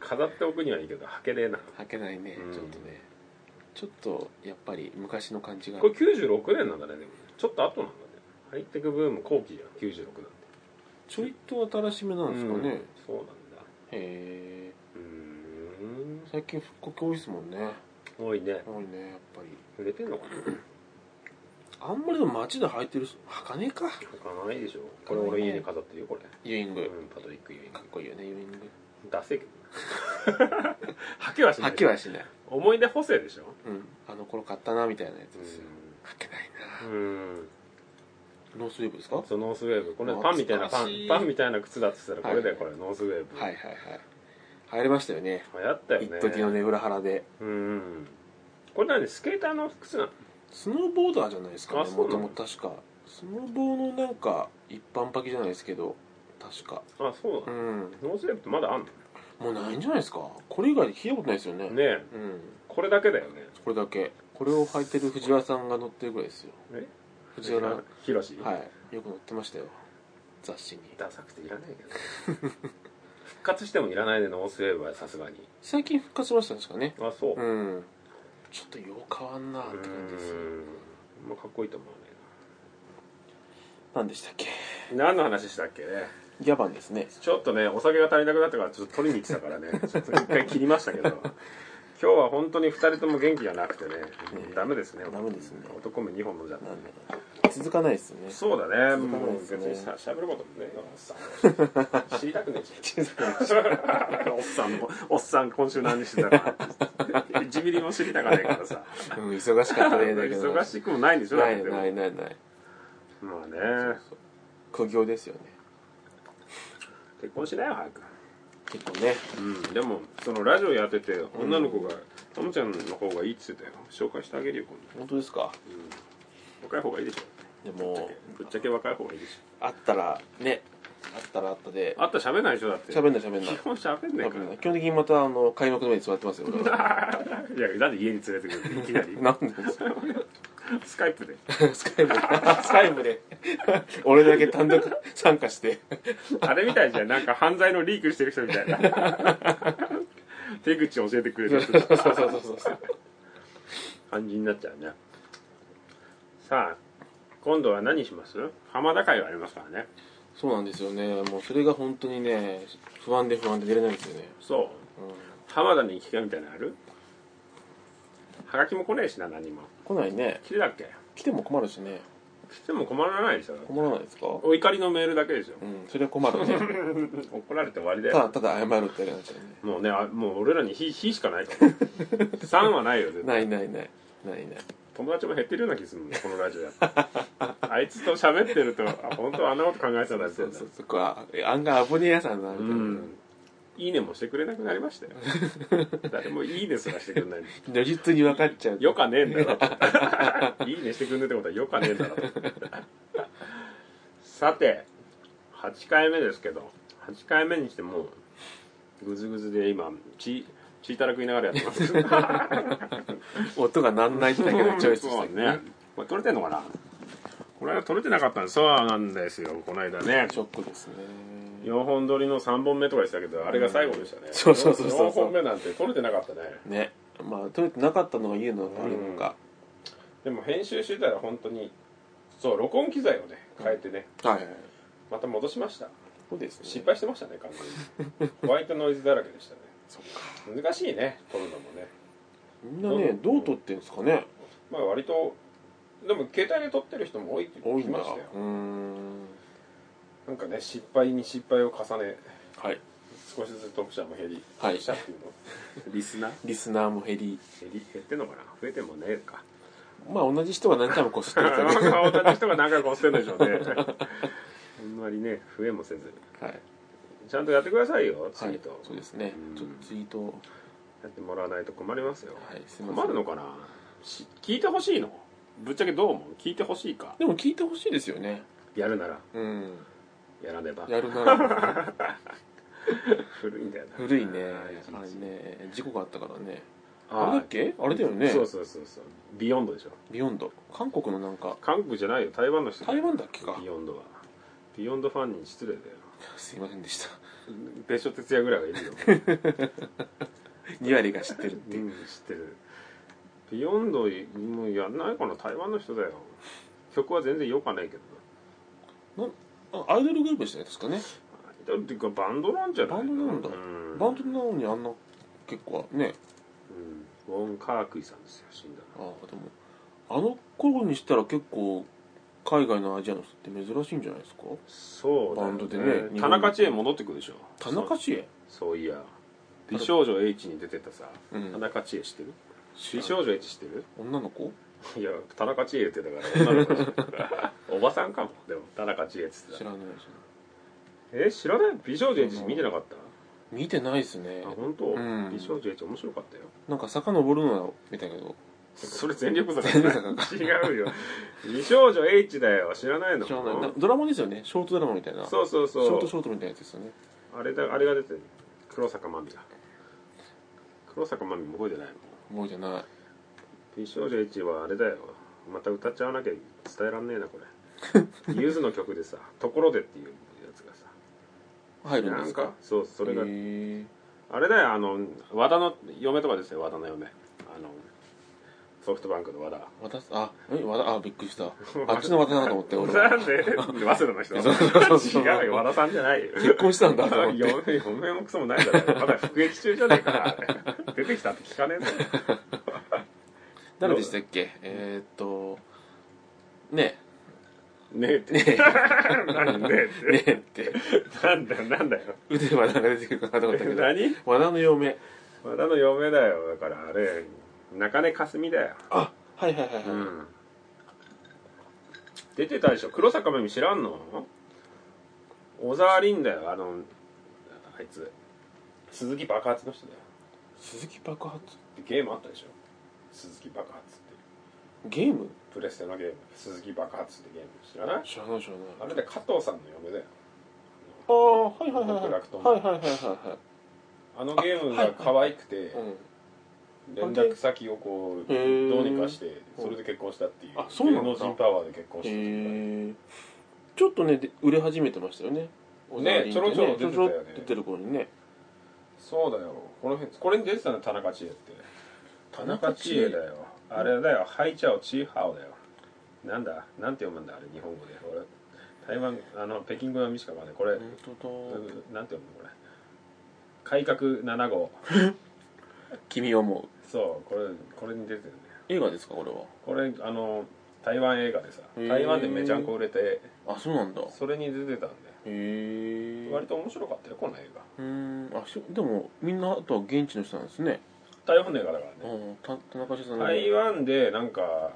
飾っておくにはいいけど履けねえな。履けないね、うん。ちょっとね。ちょっとやっぱり昔の感じがこれ96年なんだねでも。ちょっと後なんだね。ハイテクブーム後期じゃん96なんて。ちょいと新しめなんですかね、うんそうなんだ。へえ。うーん。最近復刻多いですもんね。多いね。多いねやっぱり。売れてんのかな？あんまりでも街で履いてる人履かねえか。履かないでしょ。これ俺家に飾ってるよこれ。ユーイング、うんパトリック・ユーイング。かっこいいよねユーイングダセえけど。履けはしない。履きはしない。思い出補正でしょ？うん。あの頃買ったなみたいなやつですよ。履けないうん。なNorthwave ですか？はいそう Northwave。これパンみたいなパン懐かしいパンみたいな靴だって言ったらこれだよはいこれ Northwave。はいはい流行りましたよね。流行ったよね。一時のネブラハラでうん。これ何スケーターの靴なの？スノーボーダーじゃないですかあそうなの？ねもともと確か。スノボーのなんか一般履きじゃないですけど確か。あそうなのうん。 Northwave ってまだあんもうないんじゃないですか？これ以外で聞いたことないですよね。のねえ。うん。これだけだよね。これだけ。これを履いてる藤原さんが載ってるぐらいですよ。え？藤原。はヒロシい。よく載ってましたよ。雑誌に。ダサくていらないけど復活してもいらないねノースウェーブはさすがに。最近復活しましたね確かね。あそう。うん。ちょっとよう変わんなって感じですよ。うん。まあかっこいいと思う何でしたっけ？ね何の話したっけね？ギャバンですね。ちょっとねお酒が足りなくなったからちょっと取りに行ってたからね。ちょっと一回切りましたけど。今日は本当に2人とも元気がなくてね。ダメですね。ダメですね。男目2本飲ん。じゃ続かないですよね。そうだね。続かもう別にさ喋ることもねおっさん。知りたくねえしおっさんもおっさん今週何してたか1ミリも知りたかねえからさ。うん忙しかったねだけど。忙しくもないんでしょないないないない。まあね。苦行ですよね結婚しないよ早く。結構ね。うん。でもそのラジオやってて女の子がともちゃんの方がいいって言ってたよ。紹介してあげるよ今本当ですか？度若い方がいいでしょ。でもぶっちゃけ若い方がいいでしあったらねあったらあったで。ょあったら喋んないでしょだって。喋んない喋んない。基本喋んないか多分ね基本的にまたあの開幕の上に座ってますよ俺は。らいやなんで家に連れてくる。のいきなりなんでスカイプで。スカイプで。スカイプで。俺だけ単独参加して。あれみたいじゃん。なんか犯罪のリークしてる人みたいな。手口教えてくれる人。そうそうそうそうそう。感じになっちゃうね。さあ今度は何します？浜田会がありますからねそうなんですよね。もうそれが本当にね不安で不安で出れないんですよね、そう。う浜田に聞けみたいなのある？はがきも来ねえしな何も。ん、来ないね。来てだっけ？来ても困るしね。来ても困らないでしょ。困らないですか？お怒りのメールだけでしょ。うんそれは困るね。怒られて終わりだよ。ただただ謝るってだけになっちゃうね。もうねあもう俺らに火火しかないから。3はないよ絶対。ないないないないない友達も減ってるような気するもんこのラジオやって あいつと喋ってるとあ本当はあんなこと考えてたんだってそうそう。そこはえ案外危ねえやつなんだみたいな、うん。いいねもしてくれなくなりましたよ。誰もいいねすらしてくれない如実に分かっちゃう。よかねえんだろ。いいねしてくんねえってことはよかねえんだろ。さて8回目ですけど8回目にしてもうグズグズで今血血たらくいながらやってます 音がなんないだけでチョイスしたね。これ撮れてんのかな？これは撮れてなかったんです。そうなんですよ。この間ね。ショックですね。4本撮りの3本目とかでしたけどあれが最後でしたね、そうそうそうそう4本目なんて撮れてなかったね。ね。まあ取れてなかったのが言うのか悪いのか、でも編集してたら本当にそう録音機材をね変えてね、はいはい。また戻しました。そうですね。失敗してましたね完全に。ホワイトノイズだらけでしたねそっか。難しいね撮るのもね。みんなねどう撮ってんですかね。まあ割とでも携帯で撮ってる人も多いって聞きましたよ。うーん。なんかね失敗に失敗を重ねはい。少しずつ読者も減り、はい。読者っていうの。リスナー？リスナーも減り。減り減ってんのかな？増えてもねえか。まあ同じ人が何回もこすってるからね同じ人が何回か押してるんでしょうね。あんまりね増えもせず。はいちゃんとやってくださいよツイはいート、そうですね。うん。ちょっとツイートを。やってもらわないと困りますよ、はいす困るのかな？し聞いてほしいの？ぶっちゃけどう思う？聞いてほしいか？でも聞いてほしいですよね。やるなら。うん。やらねば。やるなら。古いんだよな。古いね。ああれね。事故があったからね。ああれだっけ？あれだよね。そうそうそうそう。 Beyond でしょ。 Beyond。韓国のなんか。韓国じゃないよ。台湾の人台湾だっけか。 Beyond は。 Beyond ファンに失礼だよ。すいませんでした別所哲也ぐらいはいるよ。2割が知ってるっていう。うん知ってる。 Beyondもうやんないかな？台湾の人だよ。曲は全然よかないけどあアイドルグループでしたね。確かねだっていうかバンドなんじゃない？バンドなんだ。うん。バンドなのにあんな結構ね。うん。ウォン・カークイさんですよ死んだああでもあの頃にしたら結構海外のアジアの人って珍しいんじゃないですか？そうだよバンドでね田中千恵戻ってくるでしょ。田中千恵？そう。いや。美少女 H に出てたさ、うん。田中千恵知ってる？美少女 H 知ってる？女の子？いや田中千恵ってだから。おばさんかも。でも田中千恵っつってた。知らないですえ知らない？美少女 H 見てなかった？見てないですね。あ本当、うん。美少女 H 面白かったよ。なんか遡るのは見たけど それ全力坂全力坂か違うよ。美少女 H だよ。知らないの？知らない。なドラマですよね。ショートドラマみたいな。そうそうそう。ショートショートみたいなやつですよね。あれだあれが出てる黒坂真美が黒坂真美も覚えてないもん。覚えてない。美少女 H はあれだよ。また歌っちゃわなきゃ伝えらんねえなこれ。ゆずの曲でさ「ところで」っていうやつがさ。入るんですか？そうそれがあれだよあの和田の嫁とかですよ。和田の嫁。あのソフトバンクの和田。和田あえ和田？あびっくりした。あっちの和田だなと思って俺は。なんで早稲田の人。違うよ和田さんじゃないよ。結婚したんだと思ってもクソもないだろまだ服役中じゃねえか。出てきたって聞かねえぞ。誰でしたっけ？えーっとねねえって。ね何ねえって。ねえって。なんだよなんだよ。腕はなんか出てくるかなと思ったけど。何？和田の嫁。和田の嫁だよ。だからあれ中根かすみだよ。あはいはいはいはい、うん。出てたでしょ。黒坂めみ知らんの？小沢凛だよあのあいつ。鈴木爆発の人だよ。鈴木爆発？でゲームあったでしょ。鈴木爆発って。ゲーム？プレステのゲーム。鈴木爆発ってゲーム。知らない？知らない知らない。あれで加藤さんの嫁だよ。ああはいはいはいはい。極楽とんぼはいはいはいはあのゲームが可愛くていはい。うん連絡先をこうどうにかしてそれで結婚したっていうあそうなんだ。芸能人パワーで結婚したへえちょっとねで売れ始めてましたよね。ねちょろちょろ出てたよね。出てる頃にね。そうだよ。この辺これに出てたの田中千恵って。田中千恵だよ。あれだよ。ハイチャオチーハオだよ。なんだ？なんて読むんだ？あれ日本語で。俺台湾あの北京語読みしかわかんない。これ、本当だなんて読むの？これ。改革7号。君を思うそうこれこれに出てるね。映画ですかこれは？これあの台湾映画でさへー。台湾でめちゃんこ売れてあそうなんだ。へそれに出てたんで。え割と面白かったよこの映画。うーん。あしでもみんなあとは現地の人なんですね。台湾の映画だからね。うん。た田中さんの。台湾でなんか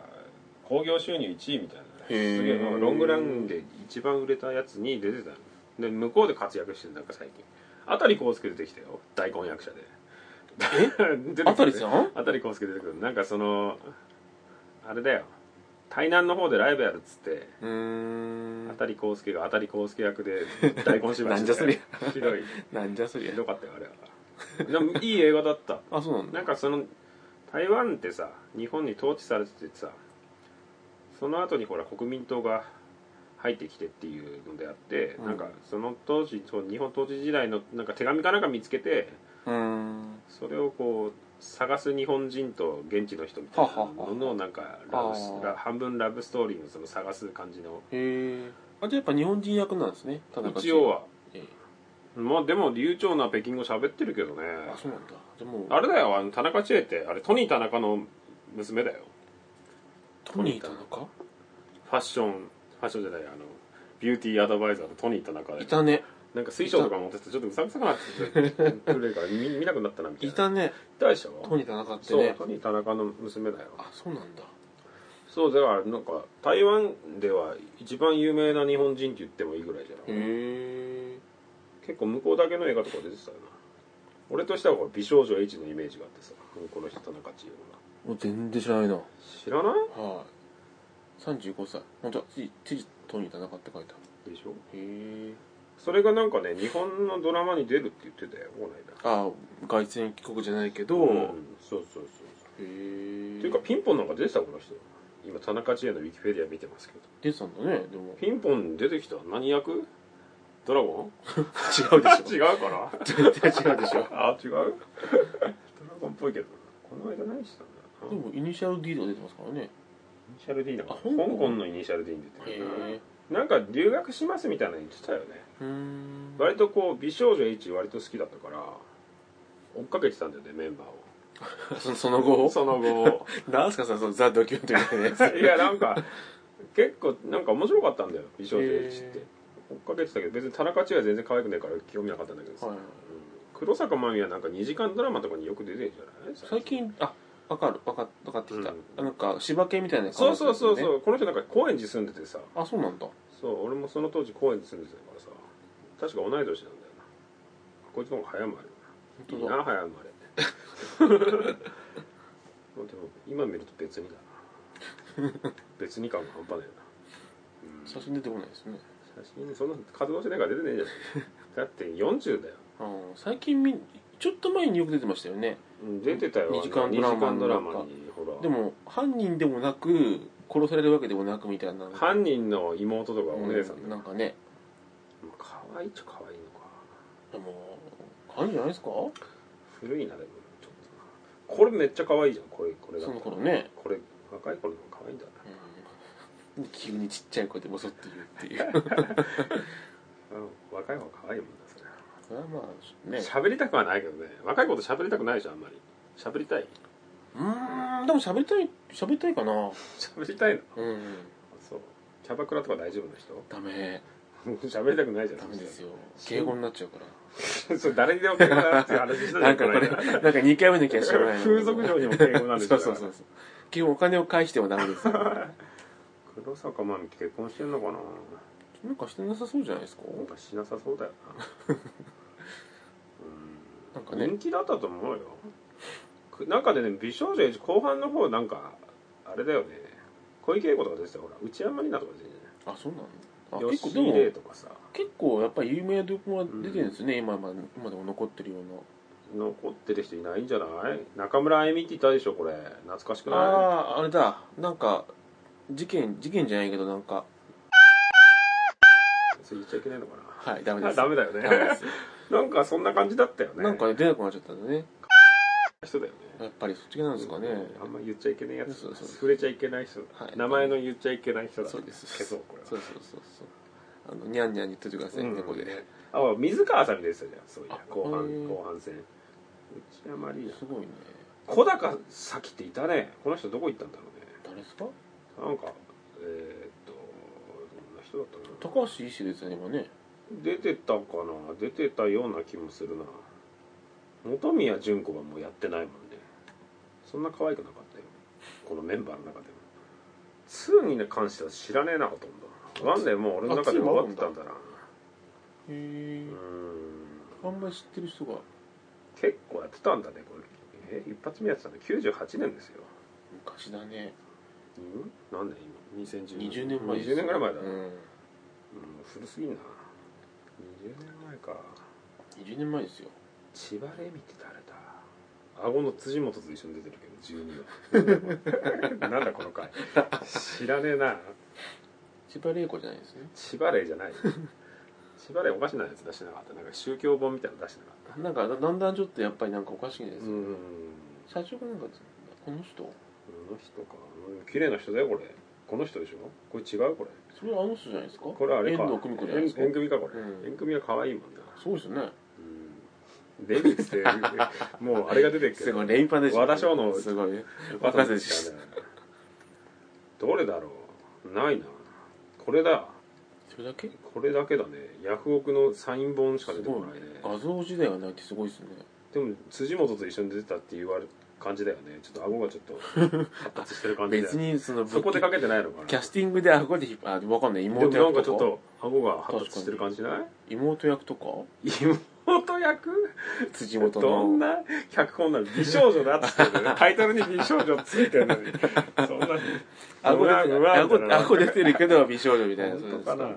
興行収入1位みたいな。ねへー。すげえロングランで一番売れたやつに出てた。ので向こうで活躍してるなんか最近。あたり康介出てきたよ大根役者で 出てくるあたりさんあたり康介出てくるなんかそのあれだよ。台南の方でライブやるっつって。あたり康介があたり康介役で大根芝居なんじゃそりゃ。ひどい。なんじゃそりゃ。ひどかったよあれは。でもいい映画だった。あそうなんだ。なんかその台湾ってさ日本に統治されててさその後にほら国民党が入ってきてっていうのであって、うん。なんかその当時日本統治時代のなんか手紙かなんか見つけてそれをこう探す日本人と現地の人みたいなののなんかラブ半分ラブストーリーのその探す感じの。へえあじゃあやっぱ日本人役なんですね田中一応は。ええ。まあでも流暢な北京語喋ってるけどね。あそうなんだ。じゃあもう。あれだよあの田中千恵ってあれトニー田中の娘だよ。トニー田中？ファッションファッションじゃないあのビューティーアドバイザーのトニー田中でいたねなんか水晶とか持っててちょっとうさんくさくなってくるから見見なくなったなみたいな。いたね。いたでしょ？トニー田中ってそうねトニー田中の娘だよ。あそうなんだ。そうだからなんか台湾では一番有名な日本人って言ってもいいぐらいじゃない？へえ結構向こうだけの映画とか出てたよな。俺としてはこれ美少女 H のイメージがあってさこの人田中千代が。もう全然知らないな。知らない？はい。35歳。本当だつつトニー田中って書いてあでしょ？るへえそれがなんかね日本のドラマに出るって言ってたよこの間。あ凱旋帰国じゃないけど、うん。へそうそうそう。えっていうかピンポンなんか出てたこの人。今田中千恵のウィキペディア見てますけど。出てたんだねでも。ピンポン出てきた何役？ドラゴ違うでンし違ょうかな絶対違うでしょ。あ違う？ドラゴンっぽいけどこの間何したんだでもイニシャル D とか出てますからね。イニシャル D な。んかあ香香港港のイニシャル D に出へてるえなんか留学しますみたいなの言ってたよね。割とこう美少女 H 割と好きだったから追っかけてたんだよねメンバーを。そその後？その後。なんすかさそのザ・ドキュメンみたいなやつ。いやなんか結構なんか面白かったんだよ美少女 H って。へ追っかけてたけど別に田中千恵は全然可愛くないから興味なかったんだけどさ、はい。うん。黒坂真美はなんか2時間ドラマとかによく出てるんじゃない？最近あ分かる分か分かってきた、うん。なんか柴犬みたいなそうそうそうそう、うこの人なんか高円寺住んでてさ。あそうなんだ。そう俺もその当時高円寺住んでたからさ。確か同い年なんだよな。こいつの方が早生まれいい本当だ。な早生まれ。でも今見ると別にだな。別に感が半端ないよな、うん。写真出てこないですね。写真そんな活動してないから出てねえじゃんだって40だよ、あー最近みちょっと前によく出てましたよね。うん、出てたよ。二時間ドラマドラマにほら。でも犯人でもなく殺されるわけでもなくみたいな。犯人の妹とかお姉さんうんなんかね。まあ可愛いっちゃ可愛いのか。でも可愛いんじゃないですか？古いなでもちょっとな。これめっちゃ可愛いじゃんこれこれだその頃ね、これ若い頃の方が可愛いんだなうん、急にちっちゃい声でボソって言うっていう。うん若い方が可愛いもんだそれはまあね。喋りたくはないけどね。若い子と喋りたくないじゃんあんまり。喋りたい。うーんでも喋りたい喋りたいかな。喋りたいの？うん。そう。キャバクラとか大丈夫な人？ダメ。喋りたくないじゃん。ダメですよ。敬語になっちゃうから。それ誰にでも敬語だなっていう話したじゃなんかこれなんか2回目の気がしない。風俗嬢にも敬語なんですそようそうそうそう。基本お金を返してもダメですよ。黒坂真美って結婚してんのかな？なんかしてなさそうじゃないですか？なんかしなさそうだよな。なんかね。うん人気だったと思うよ。くなんかでね美少女 H 後半の方なんかあれだよね。小池栄子とか出てたほら。内山里奈とか出てあそうなの？結構で吉井玲もとかさ。結構やっぱり有名どこが出てるんですね、今ま今でも残ってるような。残ってる人いないんじゃない？中村あゆみって言ったでしょこれ。懐かしくない？ああーあれだ。なんか事件事件じゃないけどなんか言っちゃいけないのかな。はいダメです。あダメだよね。なんかそんな感じだったよね。なんか出なくなっちゃったんだね。人だよね。やっぱりそっち系なんですかね、あんま言っちゃいけないやつ。触れちゃいけない人、はい。名前の言っちゃいけない人だ。そうです。消そうこれは。そうそうそうそう。あのニャンニャン言っといてください、うん。猫で。あ水川あさみでしたじゃんそういやあ後半後半戦。内山里奈。すごいね。小高咲っていたね。この人どこ行ったんだろうね。誰ですか？なんかえーっとどんな人だった高橋一志ですよね今ね。出てたかな？出てたような気もするな。本宮純子はもうやってないもんね。そんな可愛くなかったよこのメンバーの中でも。2に関しては知らねえなほとんど。なんでもう俺の中で終わってたんだな。へえ。うーん。あんまり知ってる人が。結構やってたんだねこれ。え一発目やってたの98年ですよ。昔だね。うん何年今？2010 20年前。です20年ぐらい前だ、ううんん古すぎんな。20年前か。20年前ですよ。千葉レミって誰だ？顎の辻元と一緒に出てるけど12話 なんだこの回。知らねえな。千葉玲子じゃないですね。千葉レイじゃないしばらくおかしなやつ出してなかった。なんか宗教本みたいなの出してなかった。なんかだだんだんちょっとやっぱりなんかおかしいですよ、うん。社長がなんかこの人この人か。うん綺麗な人だよこれ。この人でしょ？これ違う？これ。それはあの人じゃないですか？これあれか。遠藤久美子じゃないですか？縁組かこれ、うん。縁組は可愛いもんなそうですよね。うん。デビってもうあれが出てる。けどすごいレイパンでしょ。和田翔のすごい。バカバカでです。ねどれだろう？ないな。これだ。それだけ？これだけだね。ヤフオクのサイン本しか出てこないね。画像時代がないってすごいですね。でも辻元と一緒に出てたって言われる感じだよね。ちょっと顎がちょっと発達してる感じだよ。別にそのそこでかけてないのかな。キャスティングで顎で引っ張あ分かんない。でも妹なんかちょっ役とかと顎が発達してる感じしない？妹役とか？妹役？辻元の？どんな？脚本なの？美少女だっつってる タイトルに美少女ついてるのに。そんな顎でうわうわみたいな。顎顎出てるけど美少女みたいな。本当かな？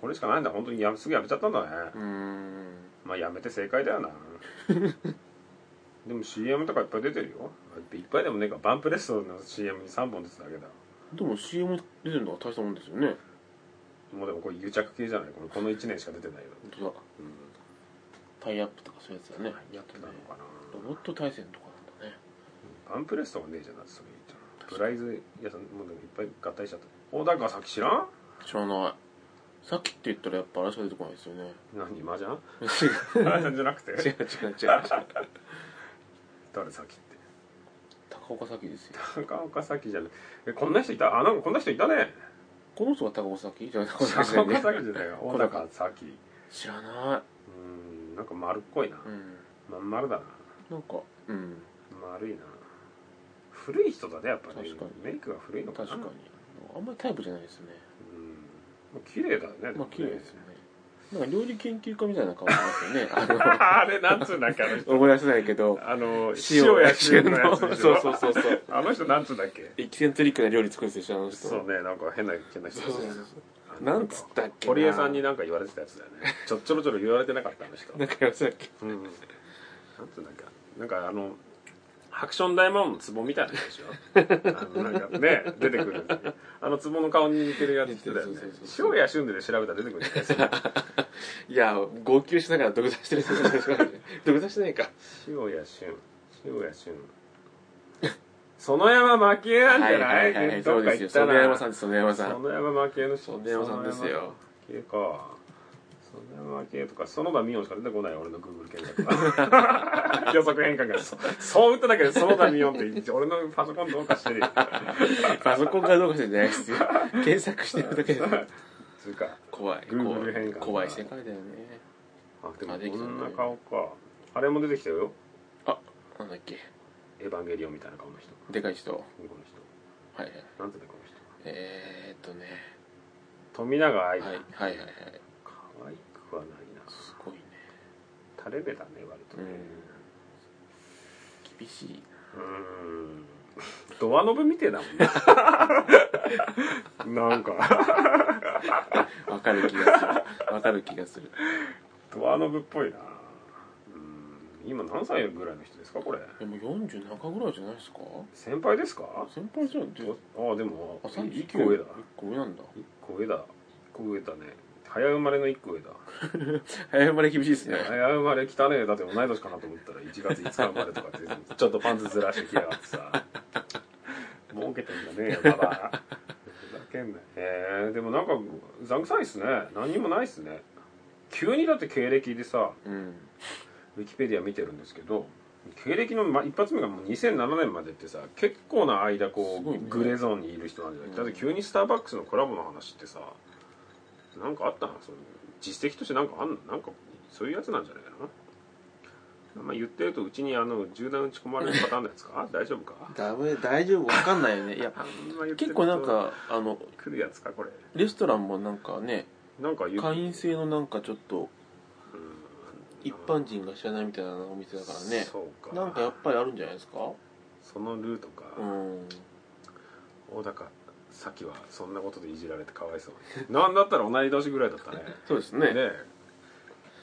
これしかないんだ。本当にやすぐやめちゃったんだね。うーん。まあやめて正解だよな でも CM とかいっぱい出てるよ。いっぱいでもねえか。バンプレストの CM に3本出てただけだ。でも CM 出てるのは大したもんですよね。もうでもこれ癒着系じゃない。これこの1年しか出てないよ、本当だ。うん、タイアップとかそういうやつだね。やってたのかな。ロボット対戦とかなんだね。バンプレストがねえじゃんだってそれ。言ったらプライズ屋さんもうでもいっぱい合体しちゃった。小高さっき知らん？知らない。さっきって言ったらやっぱあれしか出てこないですよね。何麻雀？麻雀じゃなくて？違う違う違う違う誰さって。高岡早紀ですよ。高岡早紀じゃない。えこんな人いた？あなんかこんな人いたね。この人が高岡早紀じゃあ高岡高岡早紀じゃないか小高早紀知らなうんなんか丸っこいな。いうん。まん丸だな。なんかうん。丸いな。古い人だねやっぱり、確かに。メイクが古いのかな。確かに。あんまりタイプじゃないですね。うん。綺麗だよね。まあ綺麗ですよねなんか料理研究家みたいな顔してますよね。あれなんつうんだっけあの思い出せないけどあの塩塩や旬のやつでしょ？そうそうそうそう。あの人なんつうんだっけ？エキセントリックな料理作るんですよあの人。そうねなんか変な変な人。そうそうそう。あのなんつったっけな。堀江さんになんか言われてたやつだよね。ちょちょろちょろ言われてなかったあの人。なんかやつだっけ？うん。なんつうんだっけ？なんかあのハクション大魔王の壺みたいなやつでしょ？あのなんかね出てくる。あの壺の顔に似てるやつだよね。塩や旬で調べたら出てくるんですよいや号泣しながら土下座してる人じゃないですか土下座してないか。塩や旬塩や旬園山蒔絵なんじゃない？はいどっか行った園な山さんです園山さん。園山蒔絵の人。園山さんですよ。蒔絵か園山蒔絵とか。園田美音しか出てこない俺のグーグル検索が 予測変換が。そそう打っただけで園田美音って言って俺のパソコンどうかしてる。よパソコンがどうかしてんじゃないですよ。検索してるだけで。つうか。怖い Google 変換怖い世界だよね。あでもこんな顔か。あれも出てきたよ。あなんだっけ。エヴァンゲリオンみたいな顔の人。でかい人。はこの人。いはい。なんていうのこの人。えー、っとね。富永愛だ、はいはいはいはい可愛くはないな。すごいね。垂れ目だね割とね。厳しいうん。ドアノブみてえだもんね。なんか。わかる気がする。わかる気がする。ドアノブっぽいな。うん。今何歳ぐらいの人ですかこれ？でも40中ぐらいじゃないですか？先輩ですか？先輩じゃん。ってああでもあ一個上だ。1個上なんだ。一個上だ。一個上だね早生まれの一個上だ。早生まれ厳しいですね。早生まれ汚ねえだって同い年かなと思ったら1月5日生まれとかって ちょっとパンツずらしてきやがってさ。儲けてんだねまだ。ふざけんなへえでもなんかうざんくさいっすね。何にもないっすね。急にだって経歴でさうん。ウィキペディア見てるんですけど経歴のま一発目がもう2007年までってさ結構な間こう、ね。グレーゾーンにいる人なんじゃない、うんだって急にスターバックスのコラボの話ってさなんかあったの？その実績としてなんかあんの？なんかそういうやつなんじゃないかな？まあ言ってるとうちにあの銃弾撃ち込まれるパターンのやつか？大丈夫か？ダメ大丈夫？わかんないよね。いや結構なんかあの来るやつかこれ。レストランもなんかねなんか会員制のなんかちょっとうん一般人が知らないみたいなお店だからね。そうか。なんかやっぱりあるんじゃないですか？そのルートか、うん。大高さっきはそんなことでいじられてかわいそうに。なんだったら同い年ぐらいだったね。そうですね。ねえ。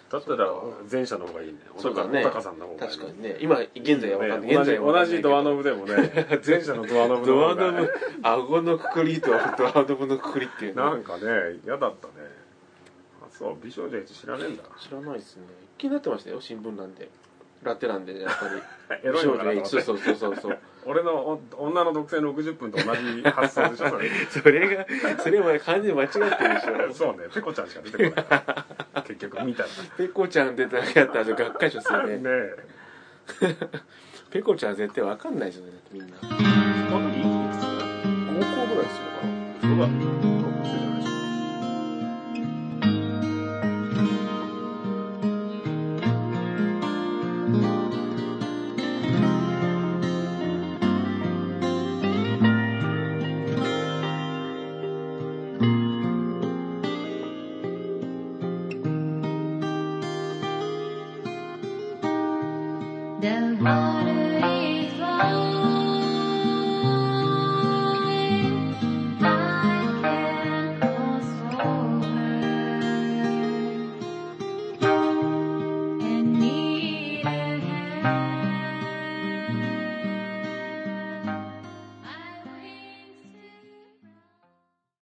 だったら前者の方がいいね。そうだね。小高さんの方がいい確かにね。今現在は分かんない。ね同じ現在同じドアノブでもね 前者のドアノブのドア方がノブ顎のくくりとドアノブのくくりっていうのなんかね嫌だったね。あそう美少女 H 知らねえんだ。知らないですね。気になってましたよ新聞欄で。ラテなんでやっぱり。エロいのかなそうそうそうそう俺のお女の独占60分と同じ発想でしょそれ。それがそれも完全に間違ってるでしょ。そうね。ペコちゃんしか出てこない。結局見たら。ペコちゃん出てなかったらがっかりしますよね。ねえ。ペコちゃん絶対わかんないですよねみんな。いくつ高校ぐらいなそうだ